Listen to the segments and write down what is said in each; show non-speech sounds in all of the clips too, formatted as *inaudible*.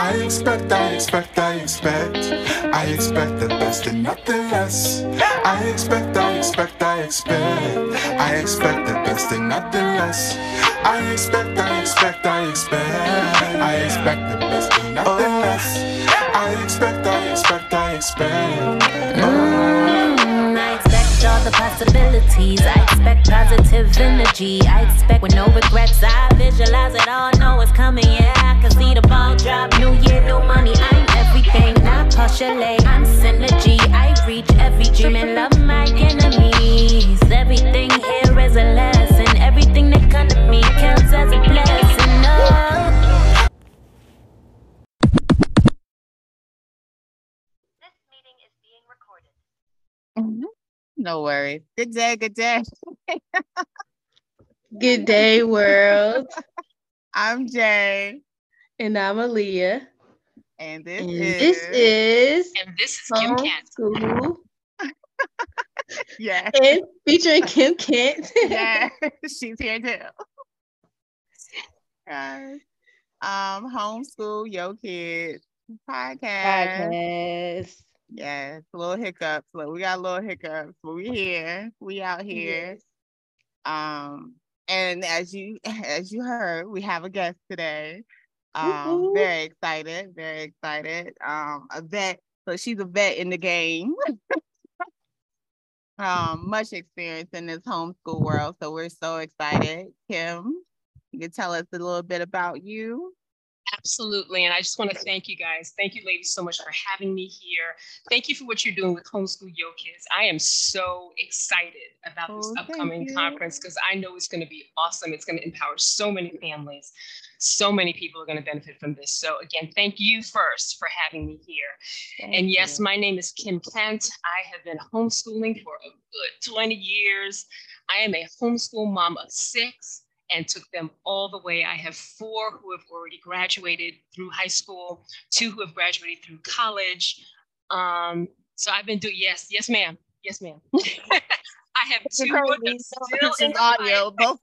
I expect, I expect, I expect. I expect the best and nothing less. I expect, I expect, I expect. I expect the best and nothing less. I expect, I expect, I expect. I expect the best and nothing less. I expect, I expect, I expect. All the possibilities. I expect positive energy. I expect with no regrets. I visualize it all. Know what's coming. Yeah, I can see the ball drop. New year, new money. I'm everything. Not postulate. I'm synergy. I reach every dream and love my enemies. Everything here is a lesson. Everything that comes to me counts as a blessing. This meeting is being recorded. Oh. Mhm. No worries. Good day, good day. Good day, world. *laughs* I'm Jae, And I'm Aliyah. and this And is this is And this is Kym Kent. *laughs* Yeah, and featuring Kym Kent. *laughs* yeah, she's here too. Guys, um, homeschool yo kids podcast. Podcast. Yes, a little hiccups. Look, we got a little hiccups, but we here. We out here. Yes. Um, and as you *laughs* as you heard, we have a guest today. Um, very excited, very excited. Um, a vet, so she's a vet in the game. *laughs* um, much experience in this homeschool world, so we're so excited. Kym, you can tell us a little bit about you. Absolutely. And I just want to thank you guys. Thank you, ladies, so much for having me here. Thank you for what you're doing with Homeschool Yo Kids. I am so excited about this Oh, thank upcoming conference because I know it's going to be awesome. It's going to empower so many families. So many people are going to benefit from this. So, again, thank you first for having me here. Thank And yes, you. my name is Kym Kent. I have been homeschooling for a good 20 years. I am a homeschool mom of six and took them all the way. I have four who have already graduated through high school, two who have graduated through college. Um, so I've been doing, yes, yes, ma'am. Yes, ma'am. *laughs* I have It's two crazy. still in audio. Both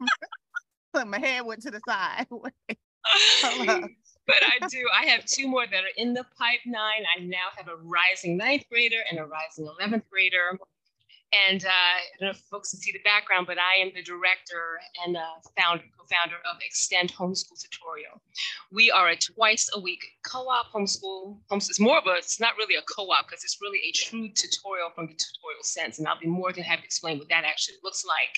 *laughs* my head went to the side. *laughs* But I do. I have two more that are in the pipeline. I now have a rising ninth grader and a rising 11th grader. And uh, I don't know if folks can see the background, but I am the director and uh, founder, co-founder of Extend Homeschool Tutorial. We are a twice a week co-op homeschool. it's more of a, it's not really a co-op because it's really a true tutorial from the tutorial sense. And I'll be more than happy to explain what that actually looks like.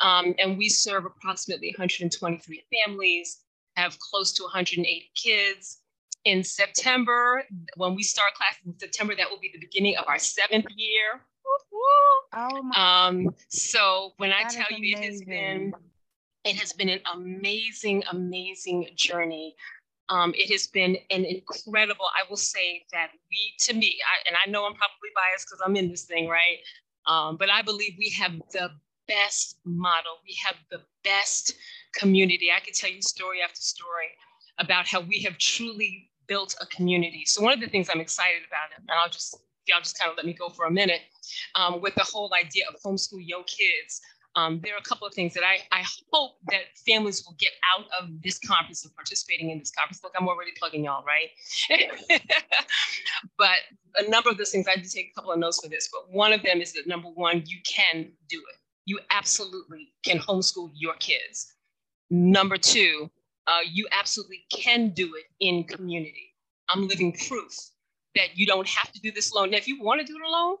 Um, and we serve approximately 123 families, have close to 180 kids. In September, when we start class in September, that will be the beginning of our seventh year. Oh my Um, so when I tell you it has been, it has been an amazing, amazing journey. Um, it has been an incredible, I will say that we, to me, I, and I know I'm probably biased because I'm in this thing, right? Um, but I believe we have the best model. We have the best community. I could tell you story after story about how we have truly built a community. So one of the things I'm excited about, and I'll just y'all just kind of let me go for a minute, um, with the whole idea of homeschool yo kids. Um, there are a couple of things that I, I hope that families will get out of this conference and participating in this conference. Look, I'm already plugging y'all, right? *laughs* but a number of those things, I did take a couple of notes for this, but one of them is that number one, you can do it. You absolutely can homeschool your kids. Number two, uh, you absolutely can do it in community. I'm living proof that you don't have to do this alone. Now, if you want to do it alone,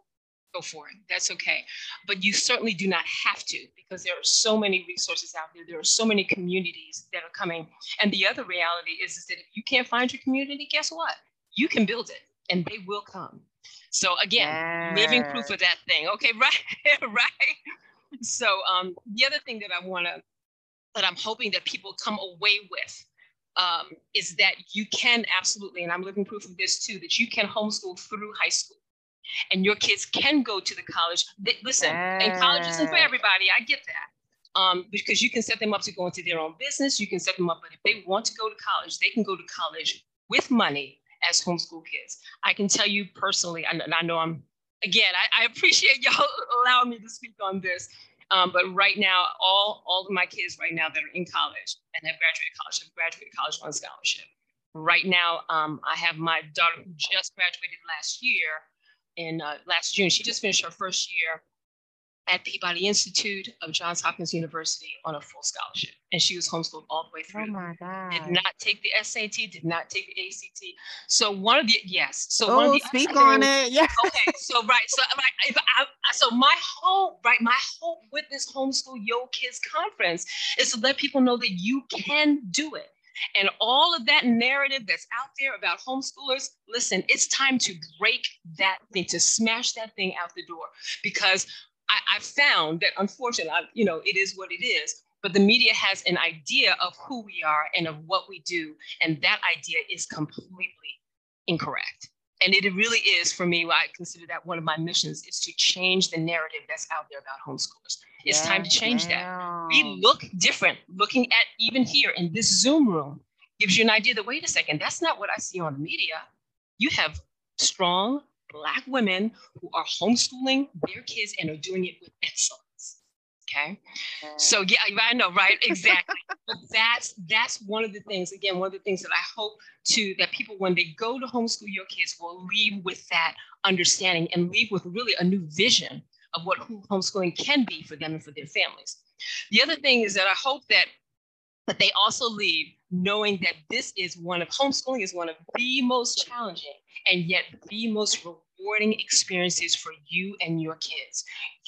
go for it. That's okay. But you certainly do not have to because there are so many resources out there. There are so many communities that are coming. And the other reality is, is that if you can't find your community, guess what? You can build it and they will come. So again, living proof of that thing. Okay, *laughs* right, right. So um, the other thing that I want to, that I'm hoping that people come away with um, is that you can absolutely, and I'm living proof of this too, that you can homeschool through high school. And your kids can go to the college. Listen, and college isn't for everybody. I get that. Um, because you can set them up to go into their own business. You can set them up, but if they want to go to college, they can go to college with money as homeschool kids. I can tell you personally, and, and I know I'm, again, I, I appreciate y'all *laughs* allowing me to speak on this. Um, but right now, all, all of my kids right now that are in college and have graduated college have graduated college on scholarship. right now, um, I have my daughter who just graduated last year in uh, last June. She just finished her first year at Peabody Institute of Johns Hopkins University on a full scholarship. And she was homeschooled all the way oh through. Oh my God. Did not take the SAT, did not take the ACT. So one of the yes. So one of Oh, the speak other on it. Yeah. *laughs* okay, so right, so right, if I, I- so my hope, right, my hope with this homeschool Yo Kids conference is to let people know that you can do it. And all of that narrative that's out there about homeschoolers, listen, it's time to break that thing, to smash that thing out the door. Because I, I found that unfortunately, I- you know, it is what it is. But the media has an idea of who we are and of what we do. And that idea is completely incorrect. And it really is for me, I consider that one of my missions is to change the narrative that's out there about homeschoolers. It's time to change that. We look different. Looking at even here in this Zoom room gives you an idea that wait a second, that's not what I see on the media. You have strong Black women who are homeschooling their kids and are doing it with excellence. Okay. So yeah, I know, right? *laughs* Exactly. but that's that's one of the things. Again, one of the things that I hope to that people when they go to homeschool yo kids will leave with that understanding and leave with really a new vision of what homeschooling can be for them and for their families. The other thing is that I hope that that they also leave knowing that this is one of homeschooling is one of the most challenging and yet the most rewarding experiences for you and your kids.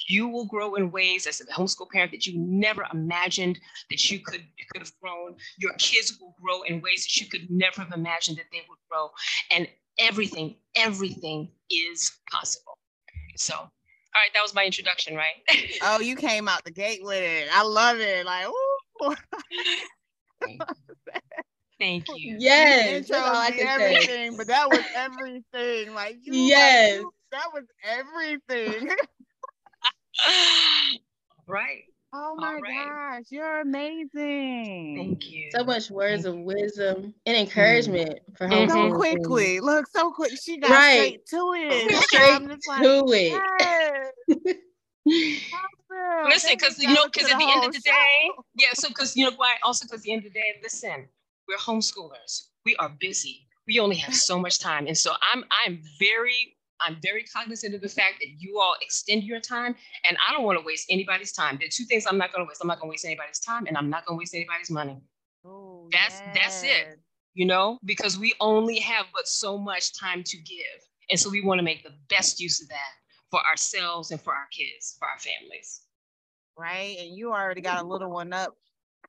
You will grow in ways as a homeschool parent that you never imagined that you could, you could have grown. Your kids will grow in ways that you could never have imagined that they would grow. And everything, everything is possible. So, all right, that was my introduction, right? *laughs* Oh, you came out the gate with it. I love it. Like, ooh. *laughs* *laughs* Thank you. Yes. The That's all I intro be say. everything, but that was *laughs* everything. Like, you, like, Yes. you- that was everything. *laughs* right. Oh my right. gosh, you're amazing. Thank you. So much words Thank of wisdom and encouragement for Mhm. So quickly. Look, so quick. She got Right. straight to it. Straight why I'm just like, to it. yes. *laughs* Awesome. Listen, because you you know, because at the end of the day, yeah. So because you know why? Also because at the end of the day, listen, we're homeschoolers. We are busy. We only have so much time, and so I'm I'm very I'm very cognizant of the fact that you all extend your time, and I don't want to waste anybody's time. There are two things I'm not going to waste. I'm not going to waste anybody's time, and I'm not going to waste anybody's money. Oh, That's- that's it. You know, because we only have but so much time to give, and so we want to make the best use of that for ourselves and for our kids, for our families. Right. And you already got a little one up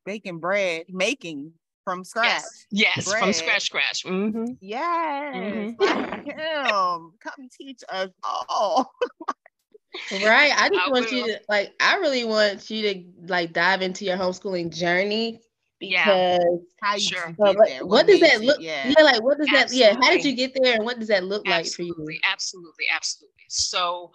baking bread, making from scratch. Yes, yes, from Bread. scratch, scratch. hmm Yes. Mhm. Like him. Come teach us all. *laughs* Right. I just I want you to like I really want you to like dive into your homeschooling journey Yeah. because How you Sure. get uh, what, there, what does that look Yeah. yeah. like what does that yeah, how did you get there and what does that look like for you? absolutely, absolutely, absolutely. So,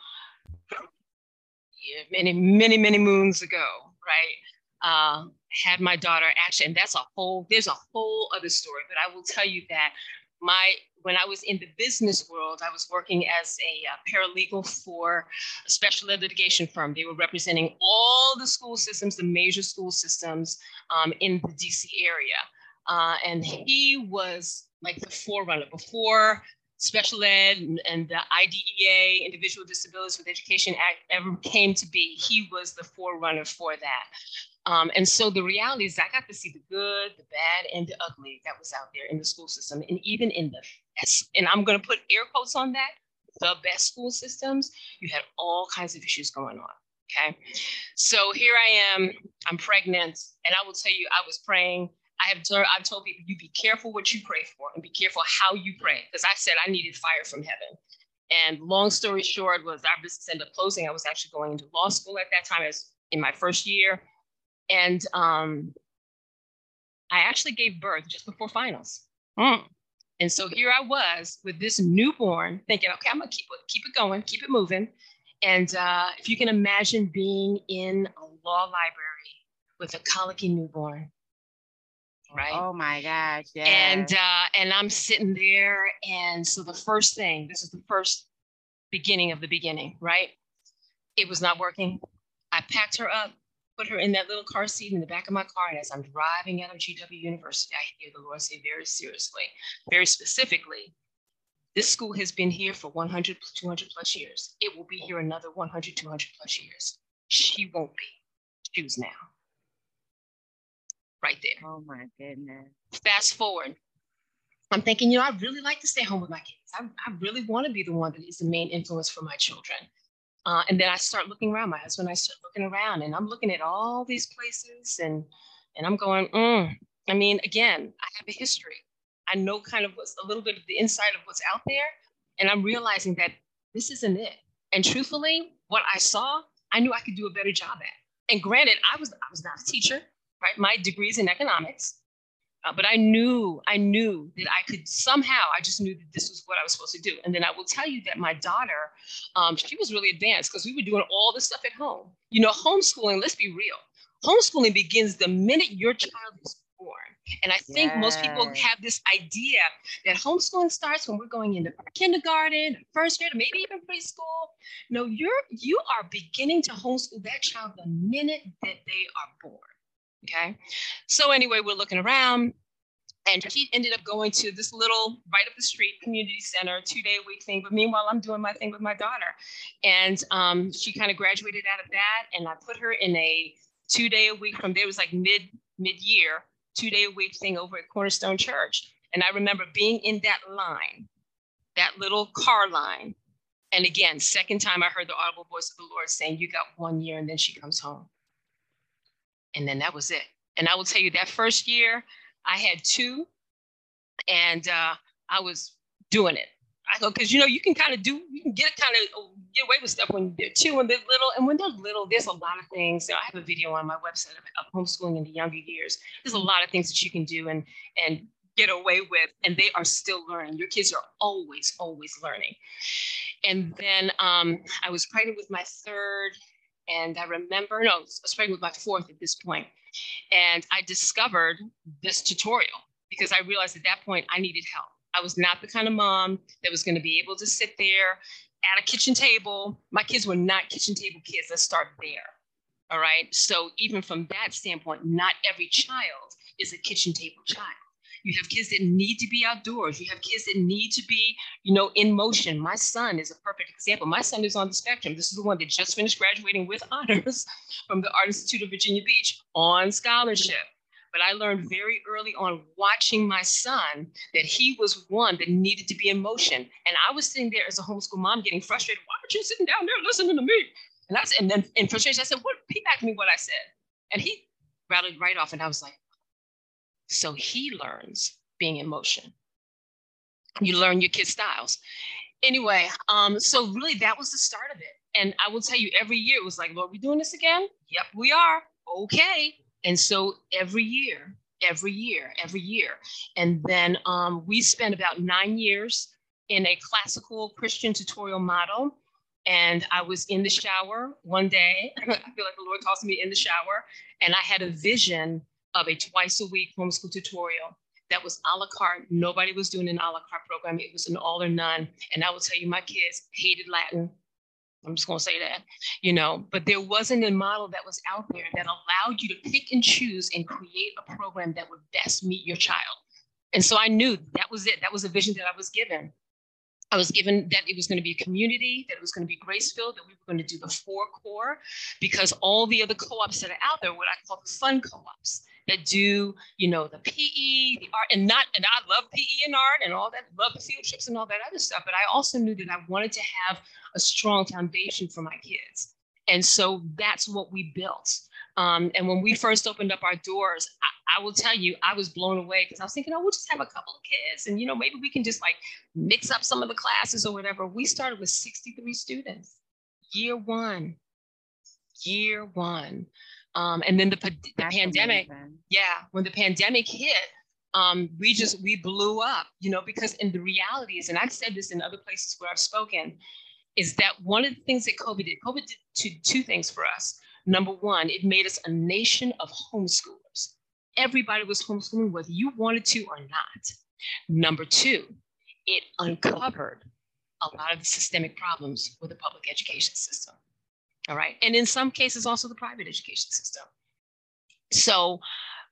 yeah, many, many, many moons ago, right? Um, had my daughter actually, and that's a whole. There's a whole other story, but I will tell you that my when I was in the business world, I was working as a uh, paralegal for a special ed litigation firm. They were representing all the school systems, the major school systems um, in the DC area. Uh, and he was like the forerunner before special ed and, and the IDEA, Individual Disabilities with Education Act, ever came to be. He was the forerunner for that. Um, and so the reality is, I got to see the good, the bad, and the ugly that was out there in the school system, and even in the. And I'm going to put air quotes on that. The best school systems, you had all kinds of issues going on. Okay, so here I am. I'm pregnant, and I will tell you, I was praying. I have told, I've told people, you be careful what you pray for, and be careful how you pray, because I said I needed fire from heaven. And long story short, was our business ended up closing. I was actually going into law school at that time, as in my first year and um, I actually gave birth just before finals. Mm. And so here I was with this newborn, thinking, okay, I'm gonna keep it, keep it going, keep it moving. And uh, if you can imagine being in a law library with a colicky newborn, right? Oh my gosh. Yeah. and uh, and I'm sitting there, and so the first thing, this is the first beginning of the beginning, right? It was not working. I packed her up, put her in that little car seat in the back of my car. And as I'm driving out of GW University, I hear the Lord say very seriously, very specifically, this school has been here for 100, 200 plus years. It will be here another 100, 200 plus years. She won't be. Choose now. Right there. Oh my goodness. Fast forward. I'm thinking, you know, I really like to stay home with my kids. I, I really want to be the one that is the main influence for my children. Uh, and then I start looking around. My husband, I start looking around, and I'm looking at all these places, and and I'm going, mm. I mean, again, I have a history. I know kind of what's a little bit of the inside of what's out there, and I'm realizing that this isn't it. And truthfully, what I saw, I knew I could do a better job at. And granted, I was I was not a teacher, right? My degree's in economics, uh, but I knew, I knew that I could somehow, I just knew that this was what I was supposed to do. And then I will tell you that my daughter, um, she was really advanced because we were doing all this stuff at home. You know, homeschooling, let's be real. Homeschooling begins the minute your child is born. And I think yes. most people have this idea that homeschooling starts when we're going into kindergarten, first grade, or maybe even preschool. No, you're you are beginning to homeschool that child the minute that they are born. Okay. So anyway, we're looking around and he ended up going to this little right up the street community center two day a week thing. But meanwhile, I'm doing my thing with my daughter. And um, she kind of graduated out of that. And I put her in a two day a week from there, it was like mid mid year, two day a week thing over at Cornerstone Church. And I remember being in that line, that little car line. And again, second time I heard the audible voice of the Lord saying, You got one year and then she comes home. And then that was it. And I will tell you that first year, I had two, and uh, I was doing it. I go because you know you can kind of do you can get kind of get away with stuff when they're two and they're little, and when they're little, there's a lot of things. I have a video on my website of, of homeschooling in the younger years. There's a lot of things that you can do and and get away with, and they are still learning. Your kids are always always learning. And then um, I was pregnant with my third and I remember, no, I was pregnant with my fourth at this point. And I discovered this tutorial because I realized at that point I needed help. I was not the kind of mom that was going to be able to sit there at a kitchen table. My kids were not kitchen table kids. Let's start there. All right. So, even from that standpoint, not every child is a kitchen table child. You have kids that need to be outdoors. You have kids that need to be, you know, in motion. My son is a perfect example. My son is on the spectrum. This is the one that just finished graduating with *laughs* honors from the Art Institute of Virginia Beach on scholarship. But I learned very early on watching my son that he was one that needed to be in motion. And I was sitting there as a homeschool mom getting frustrated. Why aren't you sitting down there listening to me? And I said, and then in frustration, I said, what repeat back me what I said. And he rattled right off. And I was like, so he learns being in motion. You learn your kid styles. Anyway, um, so really that was the start of it. And I will tell you, every year it was like, Lord, we doing this again? Yep, we are. Okay. And so every year, every year, every year. And then um, we spent about nine years in a classical Christian tutorial model. And I was in the shower one day. *laughs* I feel like the Lord calls me in the shower. And I had a vision of a twice a week homeschool tutorial that was a la carte. Nobody was doing an a la carte program. It was an all or none. And I will tell you, my kids hated Latin. I'm just going to say that, you know, but there wasn't a model that was out there that allowed you to pick and choose and create a program that would best meet your child. And so I knew that was it. That was a vision that I was given. I was given that it was going to be a community, that it was going to be grace filled, that we were going to do the four core, because all the other co ops that are out there, what I call the fun co ops, that do, you know, the PE, the art, and not, and I love PE and art and all that, love the field trips and all that other stuff. But I also knew that I wanted to have a strong foundation for my kids. And so that's what we built. Um, and when we first opened up our doors, I, I will tell you, I was blown away because I was thinking, oh, we'll just have a couple of kids and, you know, maybe we can just like mix up some of the classes or whatever. We started with 63 students, year one, year one. Um, and then the, the pandemic, amazing. yeah, when the pandemic hit, um, we just we blew up, you know, because in the realities, and I've said this in other places where I've spoken, is that one of the things that COVID did, COVID did two, two things for us. Number one, it made us a nation of homeschoolers. Everybody was homeschooling, whether you wanted to or not. Number two, it uncovered a lot of the systemic problems with the public education system All right. And in some cases, also the private education system. So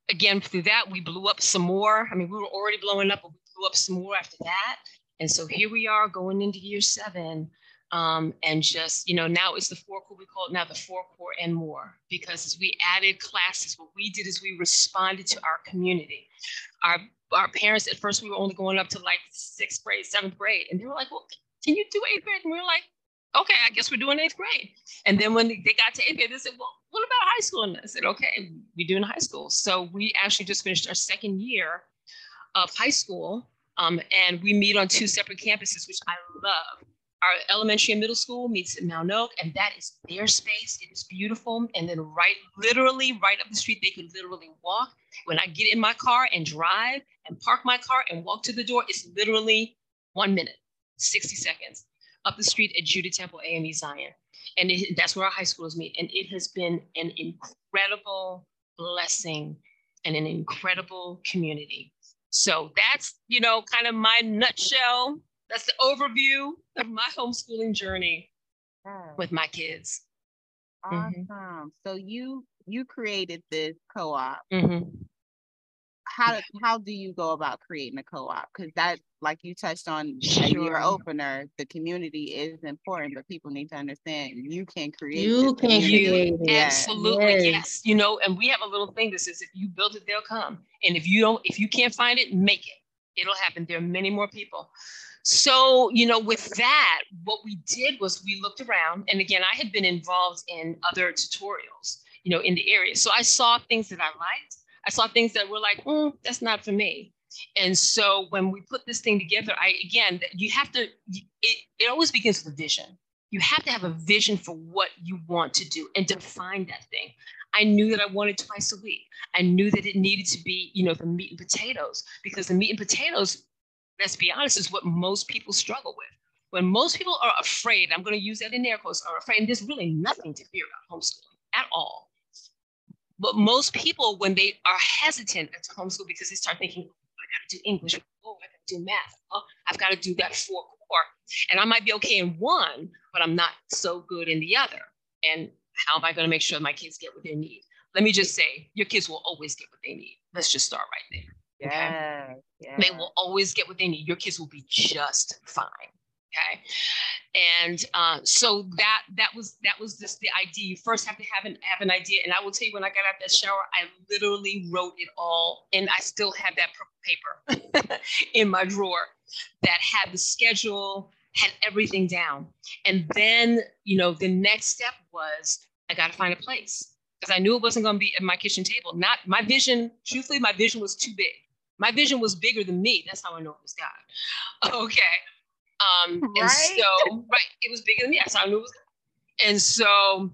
again, through that, we blew up some more. I mean, we were already blowing up, but we blew up some more after that. And so here we are going into year seven. Um, and just, you know, now it's the four core, we call it now the four core and more, because as we added classes, what we did is we responded to our community. Our, our parents, at first, we were only going up to like sixth grade, seventh grade. And they were like, well, can you do eighth grade? And we were like, okay, I guess we're doing eighth grade. And then when they got to eighth grade, they said, well, what about high school? And I said, okay, we're doing high school. So we actually just finished our second year of high school. Um, and we meet on two separate campuses, which I love. Our elementary and middle school meets in Mount Oak, and that is their space. It is beautiful. And then right, literally right up the street, they could literally walk. When I get in my car and drive and park my car and walk to the door, it's literally one minute, 60 seconds up the street at Judah Temple AME Zion. And it, that's where our high schools meet. And it has been an incredible blessing and an incredible community. So that's, you know, kind of my nutshell. That's the overview of my homeschooling journey with my kids. Awesome. Mm-hmm. So you you created this co-op. Mm-hmm how how do you go about creating a co-op? Because that, like you touched on sure. a year opener, the community is important, but people need to understand you can create. You can create it. Absolutely, yes. yes. You know, and we have a little thing that says if you build it, they'll come, and if you don't, if you can't find it, make it. It'll happen. There are many more people. So, you know, with that, what we did was we looked around, and again, I had been involved in other tutorials, you know, in the area. So I saw things that I liked I saw things that were like, mm, that's not for me. And so when we put this thing together, I again, you have to, it, it always begins with a vision. You have to have a vision for what you want to do and define that thing. I knew that I wanted twice a week. I knew that it needed to be, you know, the meat and potatoes because the meat and potatoes, let's be honest, is what most people struggle with. When most people are afraid, I'm going to use that in air quotes, are afraid, and there's really nothing to fear about homeschooling at all. But most people, when they are hesitant to homeschool because they start thinking, oh, I got to do English, oh, I got to do math, oh, I've got to do that four core, and I might be okay in one, but I'm not so good in the other. And how am I going to make sure my kids get what they need? Let me just say, your kids will always get what they need. Let's just start right there. Okay? Yeah, They will always get what they need. Your kids will be just fine okay. And uh, so that that was that was just the idea. You first have to have an have an idea. And i will tell you when i got out that shower i literally wrote it all and i still have that paper *laughs* in my drawer that had the schedule had everything down. And then you know the next step was i got to find a place because i knew it wasn't going to be at my kitchen table. Not my vision truthfully my vision was too big. My vision was bigger than me. That's how i know it was god. *laughs* Okay um, right? And so, right, it was bigger than me. So I knew it was. And so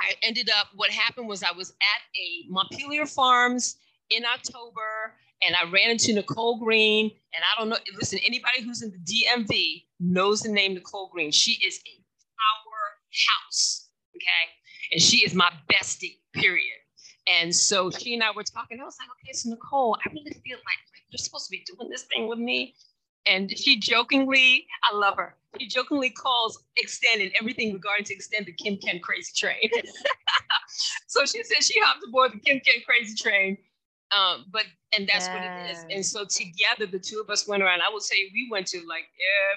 I ended up, what happened was I was at a Montpelier Farms in October and I ran into Nicole Green. And I don't know, listen, anybody who's in the DMV knows the name Nicole Green. She is a powerhouse, okay? And she is my bestie, period. And so she and I were talking. I was like, okay, so Nicole, I really feel like, like you're supposed to be doing this thing with me and she jokingly, I love her. She jokingly calls Extend and everything regarding to extend the Kym Ken crazy train. *laughs* so she said she hopped aboard the Kym Ken crazy train. Um, but and that's yes. what it is. And so together, the two of us went around. I would say we went to like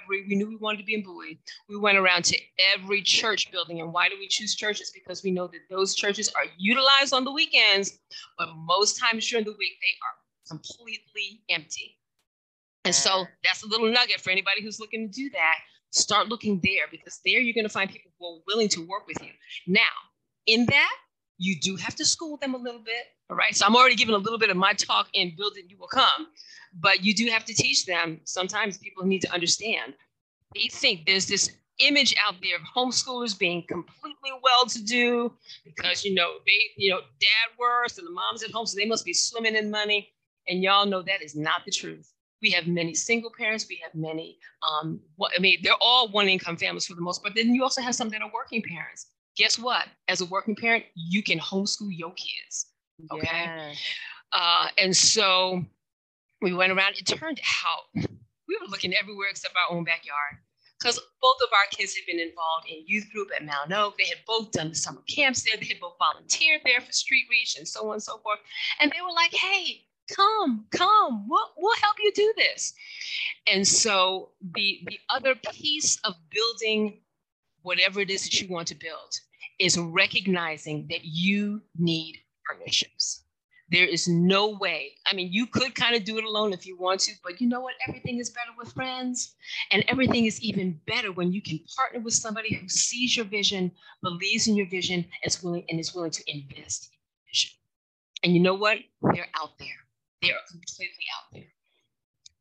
every. We knew we wanted to be in Bowie. We went around to every church building. And why do we choose churches? Because we know that those churches are utilized on the weekends, but most times during the week they are completely empty. And so ah. that's a little nugget for anybody who's looking to do that. Start looking there because there you're going to find people who are willing to work with you. Now, in that, you do have to school them a little bit. All right. So I'm already giving a little bit of my talk in building you will come, but you do have to teach them. Sometimes people need to understand. They think there's this image out there of homeschoolers being completely well to do because you know they you know dad works and the mom's at home so they must be swimming in money and y'all know that is not the truth we have many single parents. We have many, um, what, I mean, they're all one income families for the most part. Then you also have some that are working parents. Guess what? As a working parent, you can homeschool your kids. Okay. Yeah. Uh, and so we went around. It turned out we were looking everywhere except our own backyard. because both of our kids had been involved in youth group at Mount Oak. They had both done the summer camps there. They had both volunteered there for Street Reach and so on and so forth. And they were like, hey, come, come, we'll, we'll help you do this. And so the, the other piece of building whatever it is that you want to build is recognizing that you need partnerships. There is no way. I mean, you could kind of do it alone if you want to, but you know what? Everything is better with friends. And everything is even better when you can partner with somebody who sees your vision, believes in your vision, is willing and is willing to invest in your vision. And you know what? They're out there. They are completely out there.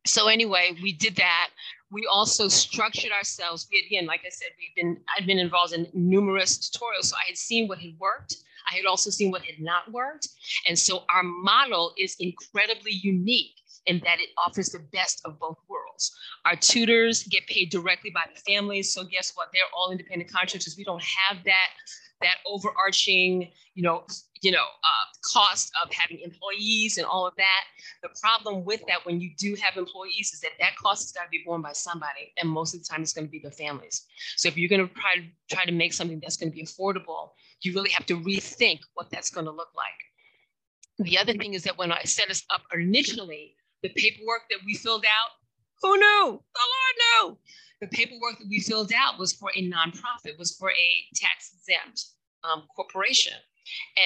So anyway, we did that. We also structured ourselves. We again, like I said, we've been I've been involved in numerous tutorials, so I had seen what had worked. I had also seen what had not worked. And so our model is incredibly unique in that it offers the best of both worlds. Our tutors get paid directly by the families. So guess what? They're all independent contractors. We don't have that that overarching, you know, you know, uh, cost of having employees and all of that. The problem with that, when you do have employees, is that that cost has got to be borne by somebody, and most of the time it's going to be the families. So if you're going to try try to make something that's going to be affordable, you really have to rethink what that's going to look like. The other thing is that when I set us up initially, the paperwork that we filled out, who knew? The Lord knew. The paperwork that we filled out was for a nonprofit, was for a tax exempt um, corporation.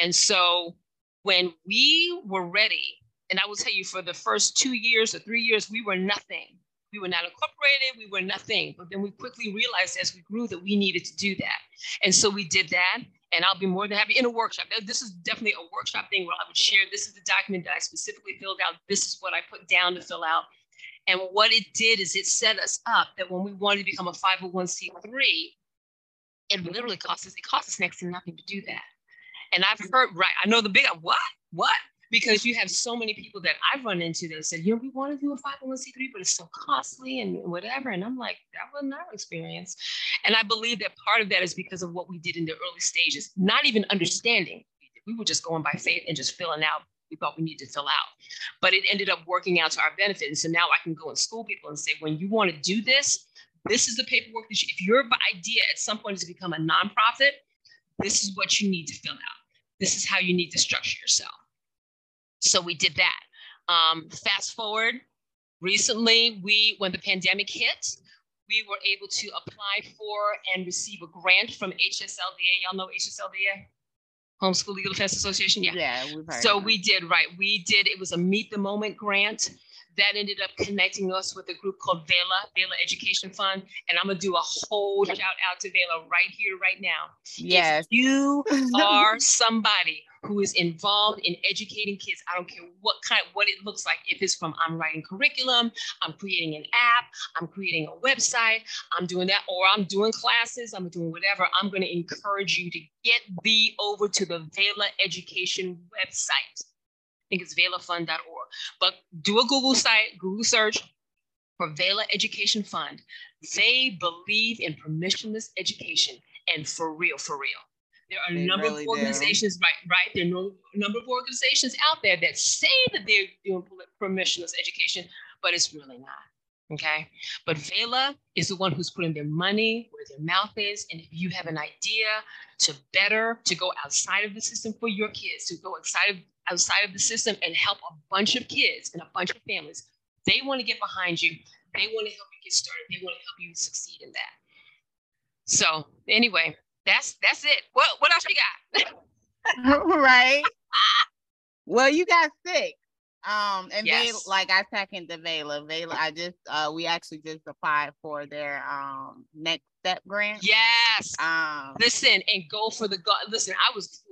And so when we were ready, and I will tell you for the first two years or three years, we were nothing. We were not incorporated, we were nothing. But then we quickly realized as we grew that we needed to do that. And so we did that and I'll be more than happy in a workshop. This is definitely a workshop thing where I would share this is the document that I specifically filled out. This is what I put down to fill out. And what it did is it set us up that when we wanted to become a 501c3, it literally cost us, it cost us next to nothing to do that. And I've heard, right, I know the big, what, what? Because you have so many people that I've run into that said, you know, we want to do a 501c3, but it's so costly and whatever. And I'm like, that wasn't our experience. And I believe that part of that is because of what we did in the early stages, not even understanding. We were just going by faith and just filling out we thought we needed to fill out. But it ended up working out to our benefit. And so now I can go and school people and say, when you want to do this, this is the paperwork that you, if your idea at some point is to become a nonprofit, this is what you need to fill out. This is how you need to structure yourself. So we did that. Um, fast forward, recently, we when the pandemic hit, we were able to apply for and receive a grant from HSLDA. Y'all know HSLDA? Homeschool Legal Defense Association. Yeah. Yeah. So we did, right. We did, it was a meet the moment grant that ended up connecting us with a group called Vela, Vela Education Fund. And I'm gonna do a whole shout out to Vela right here, right now. Yes. If you *laughs* are somebody who is involved in educating kids, I don't care what kind, what it looks like. If it's from I'm writing curriculum, I'm creating an app, I'm creating a website, I'm doing that, or I'm doing classes, I'm doing whatever. I'm going to encourage you to get the over to the Vela Education website. I think it's velafund.org. But do a Google site, Google search for Vela Education Fund. They believe in permissionless education and for real, for real. There are a number really of do. organizations, right? Right. There are no, a number of organizations out there that say that they're doing permissionless education, but it's really not. Okay. But Vela is the one who's putting their money where their mouth is. And if you have an idea to better, to go outside of the system for your kids, to go outside of outside of the system and help a bunch of kids and a bunch of families, they want to get behind you. They want to help you get started. They want to help you succeed in that. So anyway, that's that's it. What what else you got? *laughs* *laughs* right? well, you got sick. Um, and Yes. Vela, like I second the Vela. Vela, I just uh we actually just applied for their um next step grant. yes. Um Listen and go for the go. Listen, I was.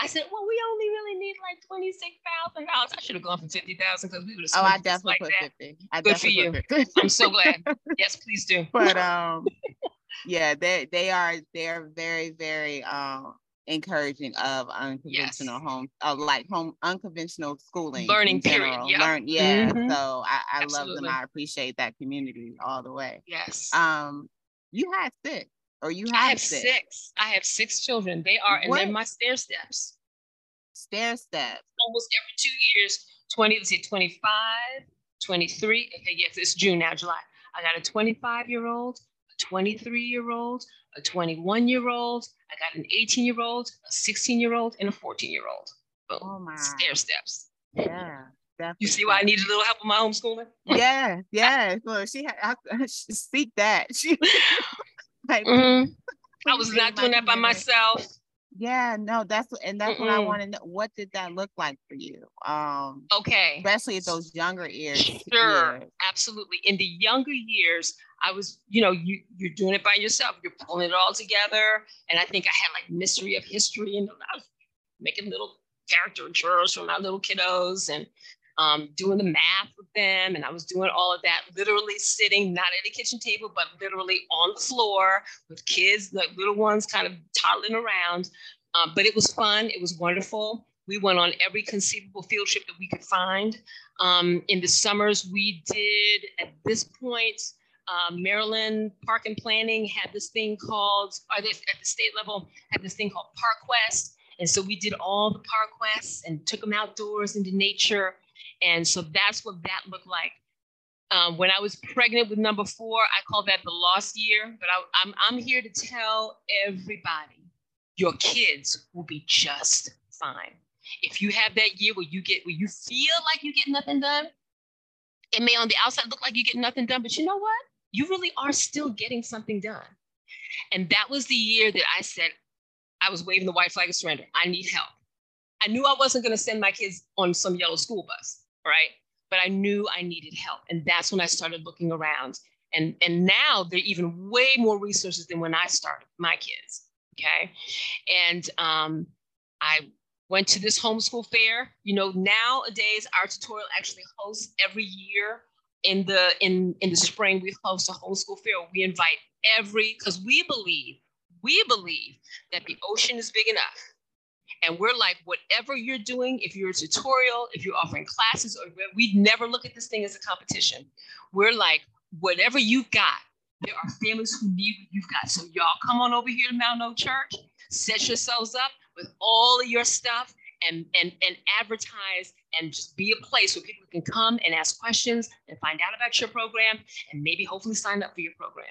I said, well, we only really need like twenty six thousand dollars. I should have gone for fifty thousand because we would have. oh I definitely like put that. 50. I Good for definitely put 50. I'm so glad. *laughs* yes, please do. but *laughs* um yeah, they they are they're very, very um encouraging of unconventional home of like home unconventional schooling Learning, period. general. Yep. Learn yeah. Mhm. So I, I love them. I appreciate that community all the way. Yes. Um you had six or you I have have six. six. I have six children. They are, and they're my stair steps. stair steps. Almost every two years, 20, let's see, 25, 23. Okay, yes, it's June now, July. I got a 25 year old, a a 23 year old, a 21 year old. I got an 18 year old, a 16 year old, and a 14 year old. Boom. Oh my. Stair steps. Yeah. Definitely. You see why I need a little help with my homeschooling? Yeah, yeah. Well, she had I, *laughs* she seek that. She *laughs* like Mhm. *laughs* I was not doing that by myself. Yeah, no, that's and that's what I Mm-mm. want to know. What did that look like for you? Um, Okay. especially at those younger years. Sure, years. absolutely. In the younger years, I was, you know, you you're doing it by yourself. You're pulling it all together. And I think I had like mystery of history, and I was making little character caricatures for my little kiddos and um, doing the math with them. And I was doing all of that, literally sitting not at a kitchen table, but literally on the floor with kids, like little ones, kind of toddling around. Um, but it was fun. It was wonderful. We went on every conceivable field trip that we could find. Um, in the summers, we did at this point, um, Maryland Park and Planning had this thing called, or they, at the state level, had this thing called Park Quest. And so we did all the Park Quests and took them outdoors into nature. And so that's what that looked like. Um, when I was pregnant with number four, I call that the lost year. But I, I'm, I'm here to tell everybody your kids will be just fine. If you have that year where you get where you feel like you get nothing done, it may on the outside look like you get nothing done, but you know what? You really are still getting something done. And that was the year that I said, I was waving the white flag of surrender. I need help. I knew I wasn't going to send my kids on some yellow school bus, right? But I knew I needed help. And that's when I started looking around. And, and now there are even way more resources than when I started my kids. Okay. And um, I went to this homeschool fair. You know, nowadays our tutorial actually hosts every year in the in in the spring we host a homeschool fair. We invite every because we believe we believe that the ocean is big enough. And we're like, whatever you're doing, if you're a tutorial, if you're offering classes, or we never look at this thing as a competition. We're like, whatever you've got, there are families who need what you've got. So y'all come on over here to Mount Oak Church, set yourselves up with all of your stuff and, and, and advertise and just be a place where people can come and ask questions and find out about your program and maybe hopefully sign up for your program.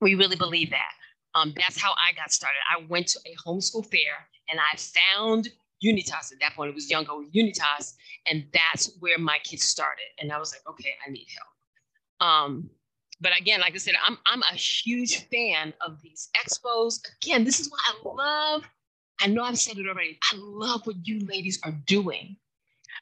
We really believe that. Um, that's how I got started. I went to a homeschool fair and I found Unitas. At that point, it was Young Go Unitas, and that's where my kids started. And I was like, okay, I need help. Um, but again, like I said, I'm I'm a huge fan of these expos. Again, this is what I love. I know I've said it already. I love what you ladies are doing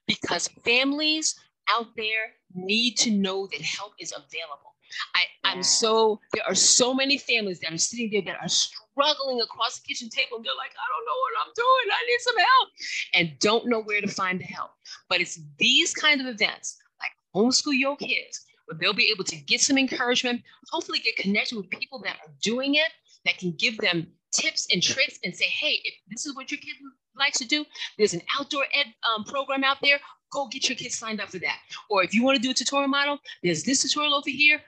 because families out there need to know that help is available. I, Yeah. I'm so there are so many families that are sitting there that are struggling across the kitchen table and they're like, I don't know what I'm doing. I need some help and don't know where to find the help. But it's these kind of events like homeschool yo kids where they'll be able to get some encouragement, hopefully get connected with people that are doing it that can give them tips and tricks and say, hey, if this is what your kid likes to do, there's an outdoor ed um, program out there. Go get your kids signed up for that. Or if you want to do a tutorial model, there's this tutorial over here.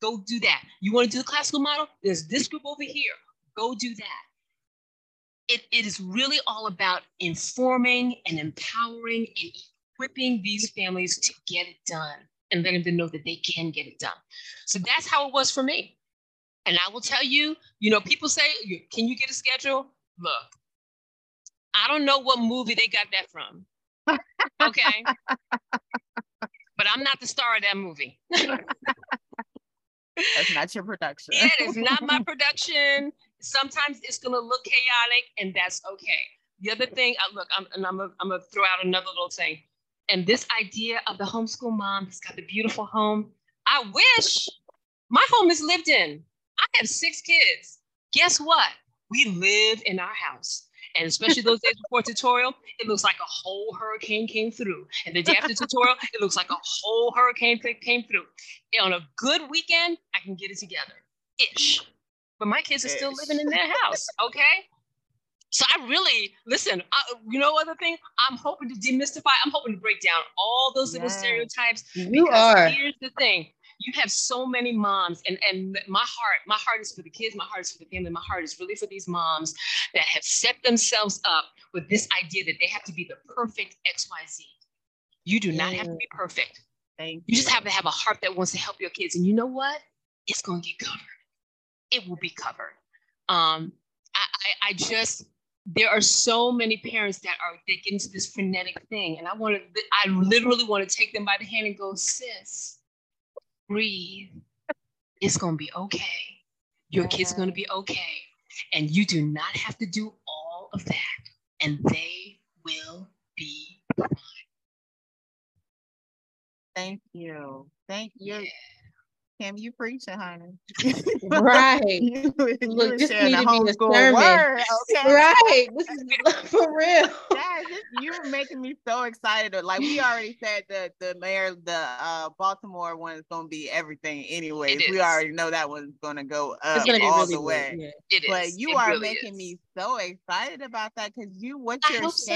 Go do that. You want to do the classical model? There's this group over here. Go do that. It, it is really all about informing and empowering and equipping these families to get it done and letting them know that they can get it done. So that's how it was for me. And I will tell you, you know, people say, can you get a schedule? Look, I don't know what movie they got that from. Okay. *laughs* but I'm not the star of that movie. *laughs* That's not your production. It is not my *laughs* production. Sometimes it's going to look chaotic, and that's okay. The other thing, I look, I'm, and I'm going I'm to throw out another little thing. And this idea of the homeschool mom that's got the beautiful home, I wish my home is lived in. I have six kids. Guess what? We live in our house. And especially those days before tutorial, it looks like a whole hurricane came through. And the day after tutorial, it looks like a whole hurricane came through. And on a good weekend, I can get it together ish. But my kids are still living in their house, okay? So I really listen. I, you know, other thing, I'm hoping to demystify. I'm hoping to break down all those little Yes. stereotypes. You are. Here's the thing: you have so many moms, and and my heart, my heart is for the kids. My heart is for the family. My heart is really for these moms that have set themselves up with this idea that they have to be the perfect X, Y, Z. You do not have to be perfect. Thank You you just have to have a heart that wants to help your kids, and you know what? It's gonna get covered. it will be covered. Um, I, I, I just there are so many parents that are they get into this frenetic thing, and I want to I literally want to take them by the hand and go, sis, breathe. It's gonna be okay. Your kids are gonna be okay, and you do not have to do all of that, and they will be fine. Thank you. Thank you. Yeah. Kym, you preaching, honey. Right. *laughs* you, you Look, this sharing need to be a sermon. word, okay? Right. This is *laughs* for real. Yes, this- you were making me so excited. Like we already said that the mayor, the uh, Baltimore one is going to be everything. Anyways, we already know that one's going to go up It's gonna be all really the good, way. yeah. It is. But you It are really making is. me so excited about that because you, what I you're hope so.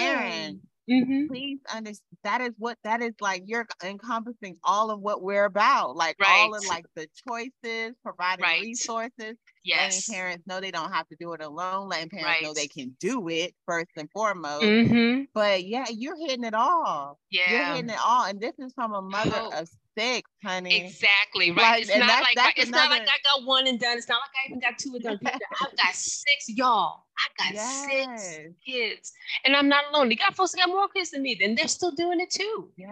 Mhm. please understand that is what that is like. You're encompassing all of what we're about, like all of like the choices, providing Right. resources, Yes. letting parents know they don't have to do it alone, letting parents know they can do it first and foremost. Mm-hmm. But yeah, you're hitting it all. Yeah. You're hitting it all, and this is from a mother hope. of six, honey. Exactly right. Like, it's not that's- like that's it's not like I got one and done. It's not like I even got two and done. I've got *laughs* six, y'all. I got six kids, and I'm not alone. You got folks that got more kids than me, then they're still doing it too. Yes.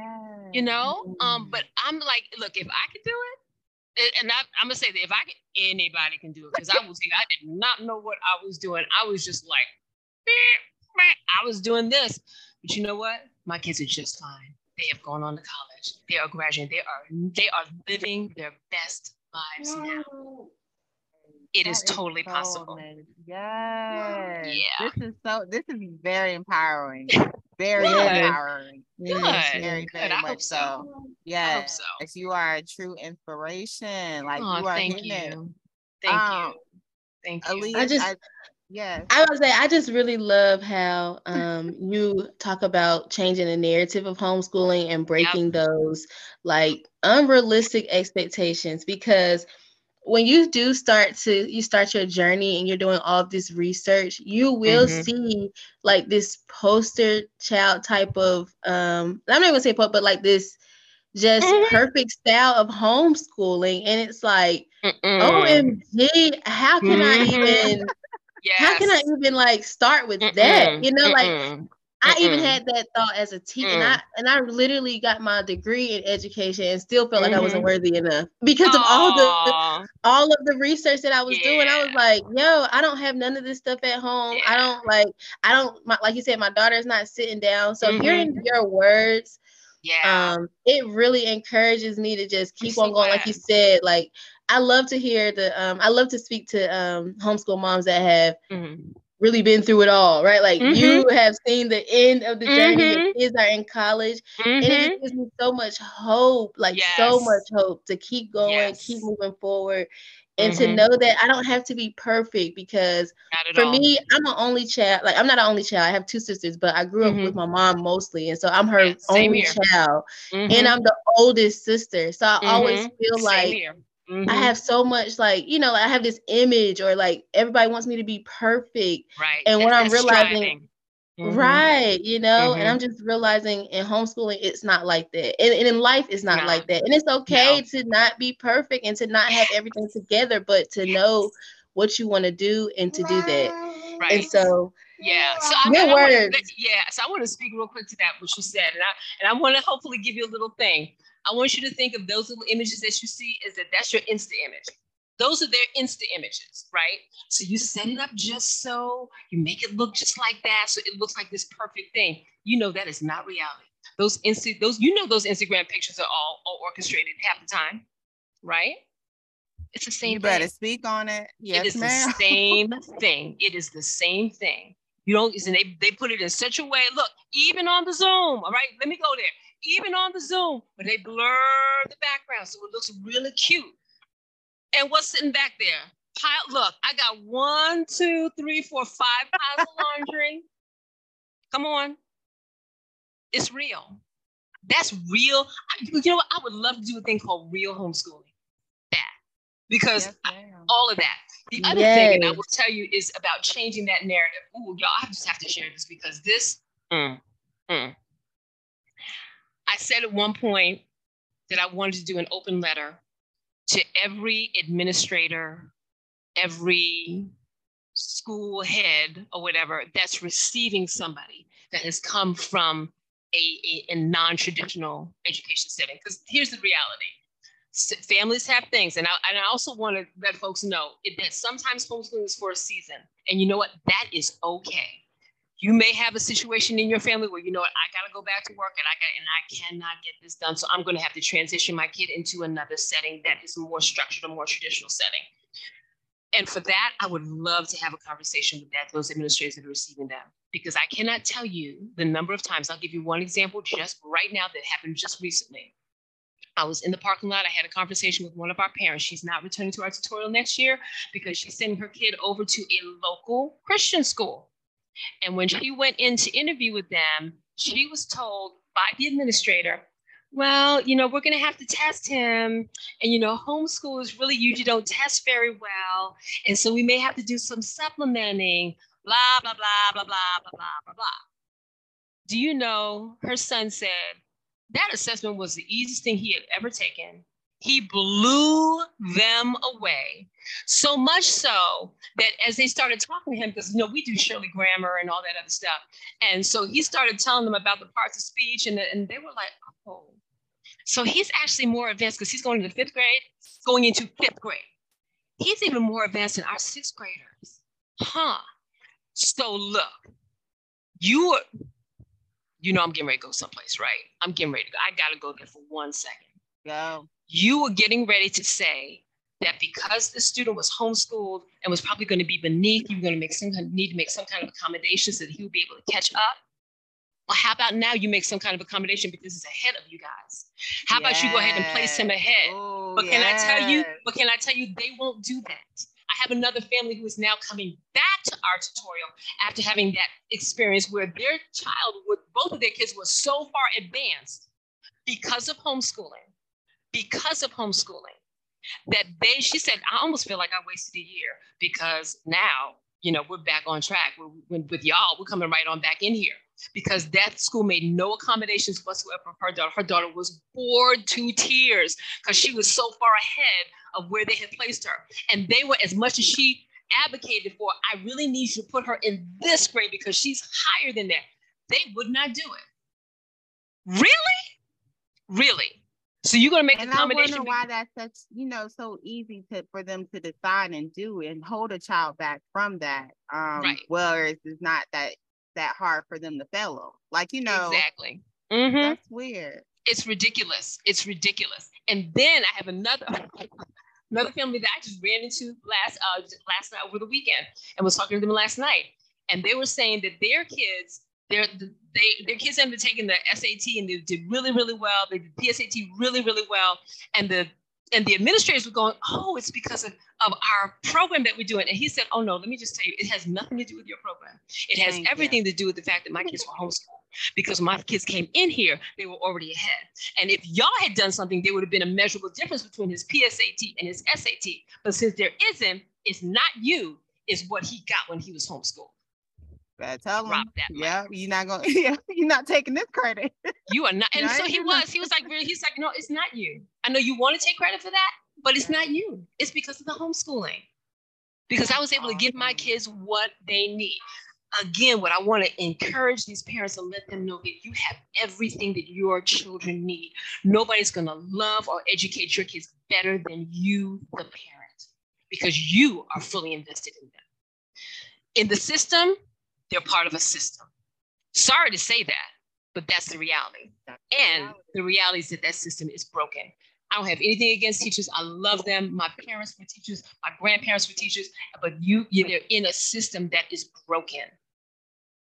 You know. Um, Mm. but I'm like, look, if I could do it, and- and I, I'm gonna say that if I could, anybody can do it because I was, *laughs* I did not know what I was doing. I was just like, I was doing this, but you know what? My kids are just fine. They have gone on to college. They are graduating. They are they are living their best lives now. It is That is totally so possible. amazing. Yes. Yeah. This is so. This is very empowering. *laughs* Very Good. empowering. Yes, Good. Very, Good. very I much hope so. so. I hope Yes. so. You are a true inspiration. Like Oh, you are thank hitting you. Thank Um, you. Thank you. Aliyah, I just- I, yes. I would say I just really love how um, you talk about changing the narrative of homeschooling and breaking those like unrealistic expectations because when you do start to you start your journey and you're doing all this research you will Mhm. see like this poster child type of um i'm not gonna say po- but like this just Mhm. perfect style of homeschooling and it's like Mm-mm. omg how can i Mhm. Even how can I even like start with that? Mm-mm. You know, like Mm-mm. I even had that thought as a teen, and Mm. I and I literally got my degree in education and still felt like I wasn't Mhm. worthy enough because of all the all of the research that I was doing. I was like, yo, I don't have none of this stuff at home. I don't like I don't my, like you said, my daughter's not sitting down. So Mhm. hearing your words, Yeah. um, it really encourages me to just keep on going. Like you said, like I love to hear the um I love to speak to um homeschool moms that have Mhm. really been through it all, right? Like Mhm. you have seen the end of the journey. Your Mhm. kids are in college, and it Mhm. gives me so much hope, like so much hope to keep going, keep moving forward, and to Mhm. know that I don't have to be perfect because for all. me, I'm an only child. Like I'm not an only child. I have two sisters, but I grew up with Mhm. my mom mostly, and so I'm her Yeah, only here. child, and I'm the oldest sister. So I always feel Same like here. I Mhm. have so much like you know I have this image or like everybody wants me to be perfect right. and what I'm realizing-. Mhm. right you know and Mhm. I'm just realizing in homeschooling it's not like that and, and in life it's not Nah. like that and it's okay to not be perfect and to not have everything together but to know what you want to do and to do that Right. and so Yeah. So I, and I wanna- words. yeah. So I want to speak real quick to that what you said, and I and I want to hopefully give you a little thing. I want you to think of those little images that you see is that that's your Insta image. Those are their Insta images, right? So you set it up just so you make it look just like that, so it looks like this perfect thing. You know that is not reality. Those Insta, those you know those Instagram pictures are all, all orchestrated half the time, right? It's the same thing. You better thing. speak on it. Yes, it is ma'am. the same *laughs* thing. It is the same thing. You don't, and they, they put it in such a way. Look, even on the Zoom, all right, let me go there. Even on the Zoom, but they blur the background so it looks really cute. And what's sitting back there? Pile, look, I got one, two, three, four, five piles of laundry. Come on. It's real. That's real. I- You know what? I would love to do a thing called real homeschooling. That. Because Yes, ma'am. all of that. The other thing, and I will tell you, is about changing that narrative. Ooh, y'all, I just have to share this because this, mm, mm. I said at one point that I wanted to do an open letter to every administrator every school head or whatever that's receiving somebody that has come from a, a, a non-traditional education setting. Because here's the reality. Families have things, and I, and I also want to let folks know that sometimes homeschooling is for a season, and you know what? That is okay you may have a situation in your family where you know what I got to go back to work and I got and I cannot get this done, so I'm to have to transition my kid into another setting that is more structured, a more traditional setting. And for that, I would love to have a conversation with that those administrators that are receiving them because I cannot tell you the number of times. I'll give you one example just right now that happened just recently. I was in the parking lot. I had a conversation with one of our parents. She's not returning to our tutorial next year because she's sending her kid over to a local Christian school. And when she went in to interview with them, she was told by the administrator, well, you know, we're going to have to test him. And, you know, homeschoolers really usually don't test very well. And so we may have to do some supplementing, blah, blah, blah, blah, blah, blah, blah, blah. Do you know her son said that assessment was the easiest thing he had ever taken he blew them away. So much so that as they started talking to him, because you know we do Shurley grammar and all that other stuff, and so he started telling them about the parts of speech, and, and they were like, "Oh, so he's actually more advanced because he's going into fifth grade, going into fifth grade. He's even more advanced than our sixth graders, huh?" So look, you, you know, I'm getting ready to go someplace, right? I'm getting ready to go. I gotta go there for one second. Go you were getting ready to say that because the student was homeschooled and was probably going to be beneath, you were going to make some need to make some kind of accommodation so that he would be able to catch up. Well, how about now you make some kind of accommodation because he's ahead of you guys? How yes. about you go ahead and place him ahead? Ooh, but can yes. I tell you? But can I tell you they won't do that? I have another family who is now coming back to our tutorial after having that experience where their child, with both of their kids, was so far advanced because of homeschooling because of homeschooling that they she said i almost feel like i wasted a year because now you know we're back on track. We're, with y'all we're coming right on back in here. Because that school made no accommodations whatsoever. For her daughter her daughter was bored to tears because she was so far ahead of where they had placed her. And they were as much as she advocated for i really need you to put her in this grade because she's higher than that they would not do it. Really? Really so you're gonna make and a combination. I wonder why that's such, you know, so easy to for them to decide and do and hold a child back from that. Um, right. whereas it's not that that hard for them to follow. Like, you know, exactly. Mm-hmm. That's weird. It's ridiculous. It's ridiculous. And then I have another *laughs* another family that I just ran into last uh last night over the weekend and was talking to them last night. And they were saying that their kids their they their kids ended up taking the SAT and they did really really well. They did PSAT really really well, and the and the administrators were going, oh, it's because of, of our program that we're doing. And he said, oh no, let me just tell you, it has nothing to do with your program. It has Thank everything you. to do with the fact that my kids were homeschooled. Because my kids came in here, they were already ahead. And if y'all had done something, there would have been a measurable difference between his PSAT and his SAT. But since there isn't, it's not you, it's what he got when he was homeschooled. Better tell him. Yeah, you're not gonna. *laughs* Yeah, you're not taking this credit. you are not. *laughs* And so he was. He was like, he's like, no, it's not you. I know you want to take credit for that, but it's not you. It's because of the homeschooling. Because I was able to give my oh. kids what they need. Again, what I want to encourage these parents and let them know that you have everything that your children need. Nobody's going to love or educate your kids better than you, the parent, because you are fully invested in them. In the system, they're part of a system. Sorry to say that, but that's the reality. And the reality is that that system is broken. I don't have anything against teachers. I love them. My parents were teachers. My grandparents were teachers. But you, they're in a system that is broken,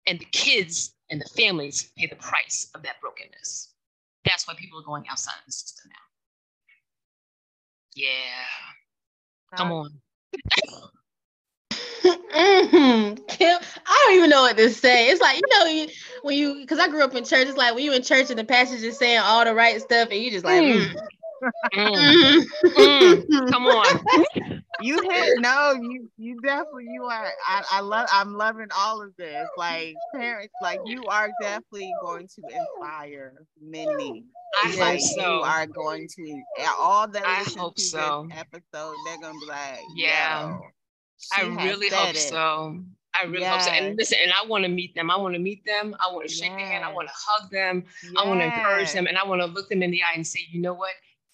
and the kids and the families pay the price of that brokenness. That's why people are going outside of the system now. Yeah, come uh, on. *laughs* Mm-hmm. Kym, I don't even know what to say. It's like you know when you because I grew up in church. It's like when you in church and the pastor just saying all the right stuff, and you just like, mm. Mm. Mm. *laughs* come on. You hit no, you you definitely you are. I, I love. I'm loving all of this. Like parents, like you are definitely going to inspire many. I like, hope so. You are going to all that. I hope so. Episode, they're gonna be like, yeah. I really hope it. so. I really yes. hope so. And listen, and I want to meet them. I want to meet them. I want to shake yes. their hand. I want to hug them. Yes. I want to encourage them. And I want to look them in the eye and say, you know what?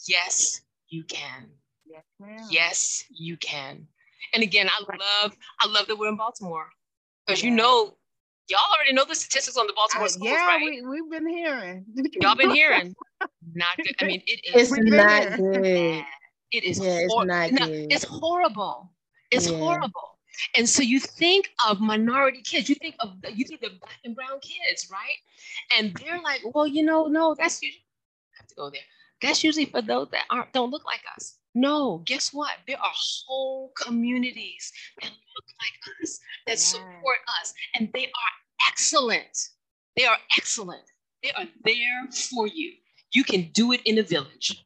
Yes, you can. Yes, ma'am. yes, you can. And again, I love, I love that we're in Baltimore. Because you know, y'all already know the statistics on the Baltimore uh, schools, yeah, right? We, we've been hearing. y'all been hearing. *laughs* Not good. I mean, it is. It's not good. It is. Yeah, hor- it's not good. It's horrible. It's yeah. horrible. And so you think of minority kids, you think of you think of black and brown kids, right? And they're like, well, you know, no, that's usually have to go there. That's usually for those that aren't don't look like us. No, guess what? There are whole communities that look like us, that support us, and they are excellent. They are excellent. They are there for you. You can do it in a village.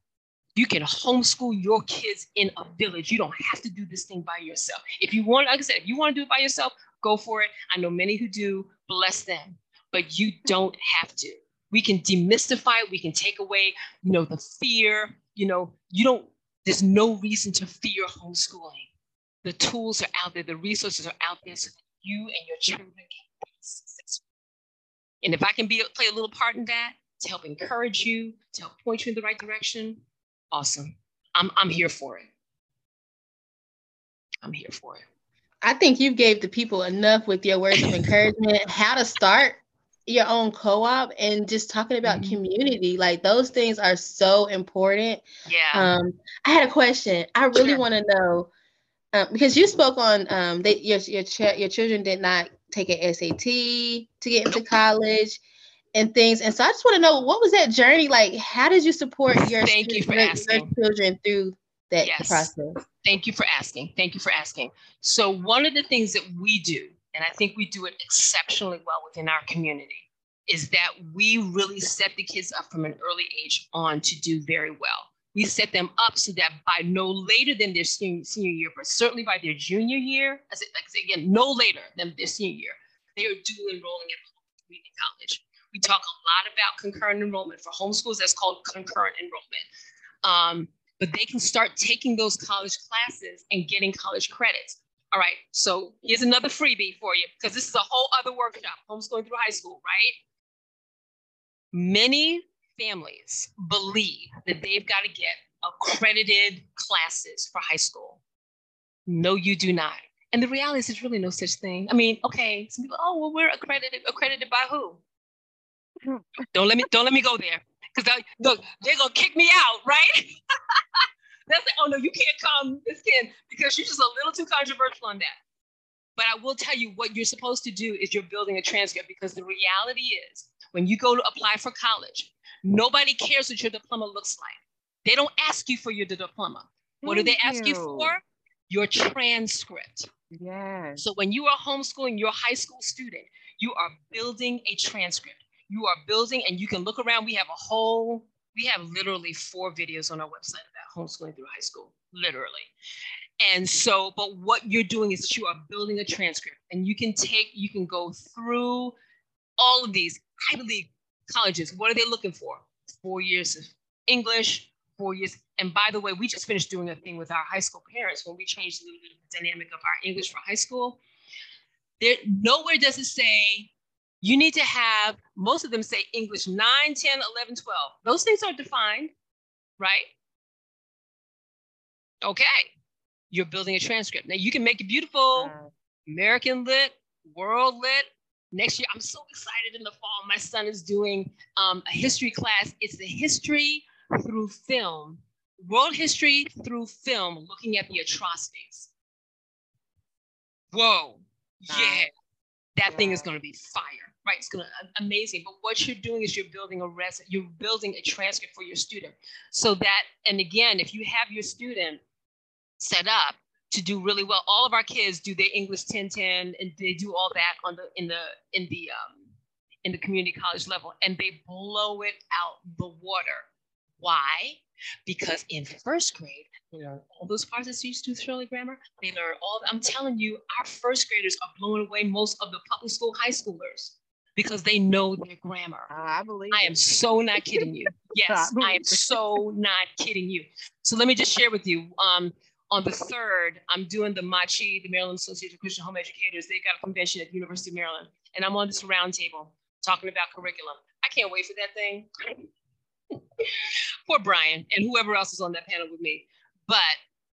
You can homeschool your kids in a village. You don't have to do this thing by yourself. If you want, like I said, if you want to do it by yourself, go for it. I know many who do, bless them, but you don't have to. We can demystify, it, we can take away, you know, the fear, you know, you don't, there's no reason to fear homeschooling. The tools are out there, the resources are out there so that you and your children can be successful. And if I can be play a little part in that to help encourage you, to help point you in the right direction, awesome. I'm I'm here for it. I'm here for it. I think you gave the people enough with your words of *laughs* encouragement, how to start your own co-op and just talking about mm-hmm. community. Like those things are so important. Yeah. Um, I had a question. I really sure. want to know um, because you spoke on um, that your your ch- your children did not take an SAT to get into college and things. And so I just want to know what was that journey like? How did you support your, Thank you for asking. your children through that yes. process? Thank you for asking. Thank you for asking. So one of the things that we do, and I think we do it exceptionally well within our community, is that we really set the kids up from an early age on to do very well. We set them up so that by no later than their senior, senior year, but certainly by their junior year, as it, like I say again, no later than their senior year, they are dual enrolling at community college. We talk a lot about concurrent enrollment. For homeschools, that's called concurrent enrollment. Um, but they can start taking those college classes and getting college credits. All right, so here's another freebie for you because this is a whole other workshop, homeschooling through high school, right? Many families believe that they've got to get accredited classes for high school. No, you do not. And the reality is, there's really no such thing. I mean, okay, some people, oh, well, we're accredited. Accredited by who? Don't let me don't let me go there because look they're gonna kick me out, right? *laughs* That's like, oh no, you can't come, this kid, because she's just a little too controversial on that. But I will tell you what you're supposed to do is you're building a transcript because the reality is when you go to apply for college, nobody cares what your diploma looks like. They don't ask you for your diploma. What Thank do they ask you. you for? Your transcript. Yes. So when you are homeschooling your high school student, you are building a transcript you are building and you can look around. We have a whole, we have literally four videos on our website about homeschooling through high school, literally. And so, but what you're doing is that you are building a transcript and you can take, you can go through all of these Ivy League colleges. What are they looking for? Four years of English, four years. And by the way, we just finished doing a thing with our high school parents when we changed the dynamic of our English for high school. There, nowhere does it say you need to have, most of them say English 9, 10, 11, 12. Those things are defined, right? Okay. You're building a transcript. Now you can make it beautiful, American lit, world lit. Next year, I'm so excited in the fall. My son is doing um, a history class. It's the history through film, world history through film, looking at the atrocities. Whoa, yeah, that thing is going to be fire right? It's gonna amazing. But what you're doing is you're building a res, you're building a transcript for your student, so that and again, if you have your student set up to do really well, all of our kids do their English 1010 and they do all that on the in the in the um, in the community college level, and they blow it out the water. Why? Because in first grade, they learn all those parts that used to Shurley Grammar. They learn all. I'm telling you, our first graders are blowing away most of the public school high schoolers because they know their grammar. I believe. I am so not kidding you. *laughs* Yes, I, I am so not kidding you. So let me just share with you. Um, On the third, I'm doing the MACHE, the Maryland Association of Christian Home Educators. They've got a convention at the University of Maryland, and I'm on this roundtable talking about curriculum. I can't wait for that thing. *laughs* Poor Brian and whoever else is on that panel with me. But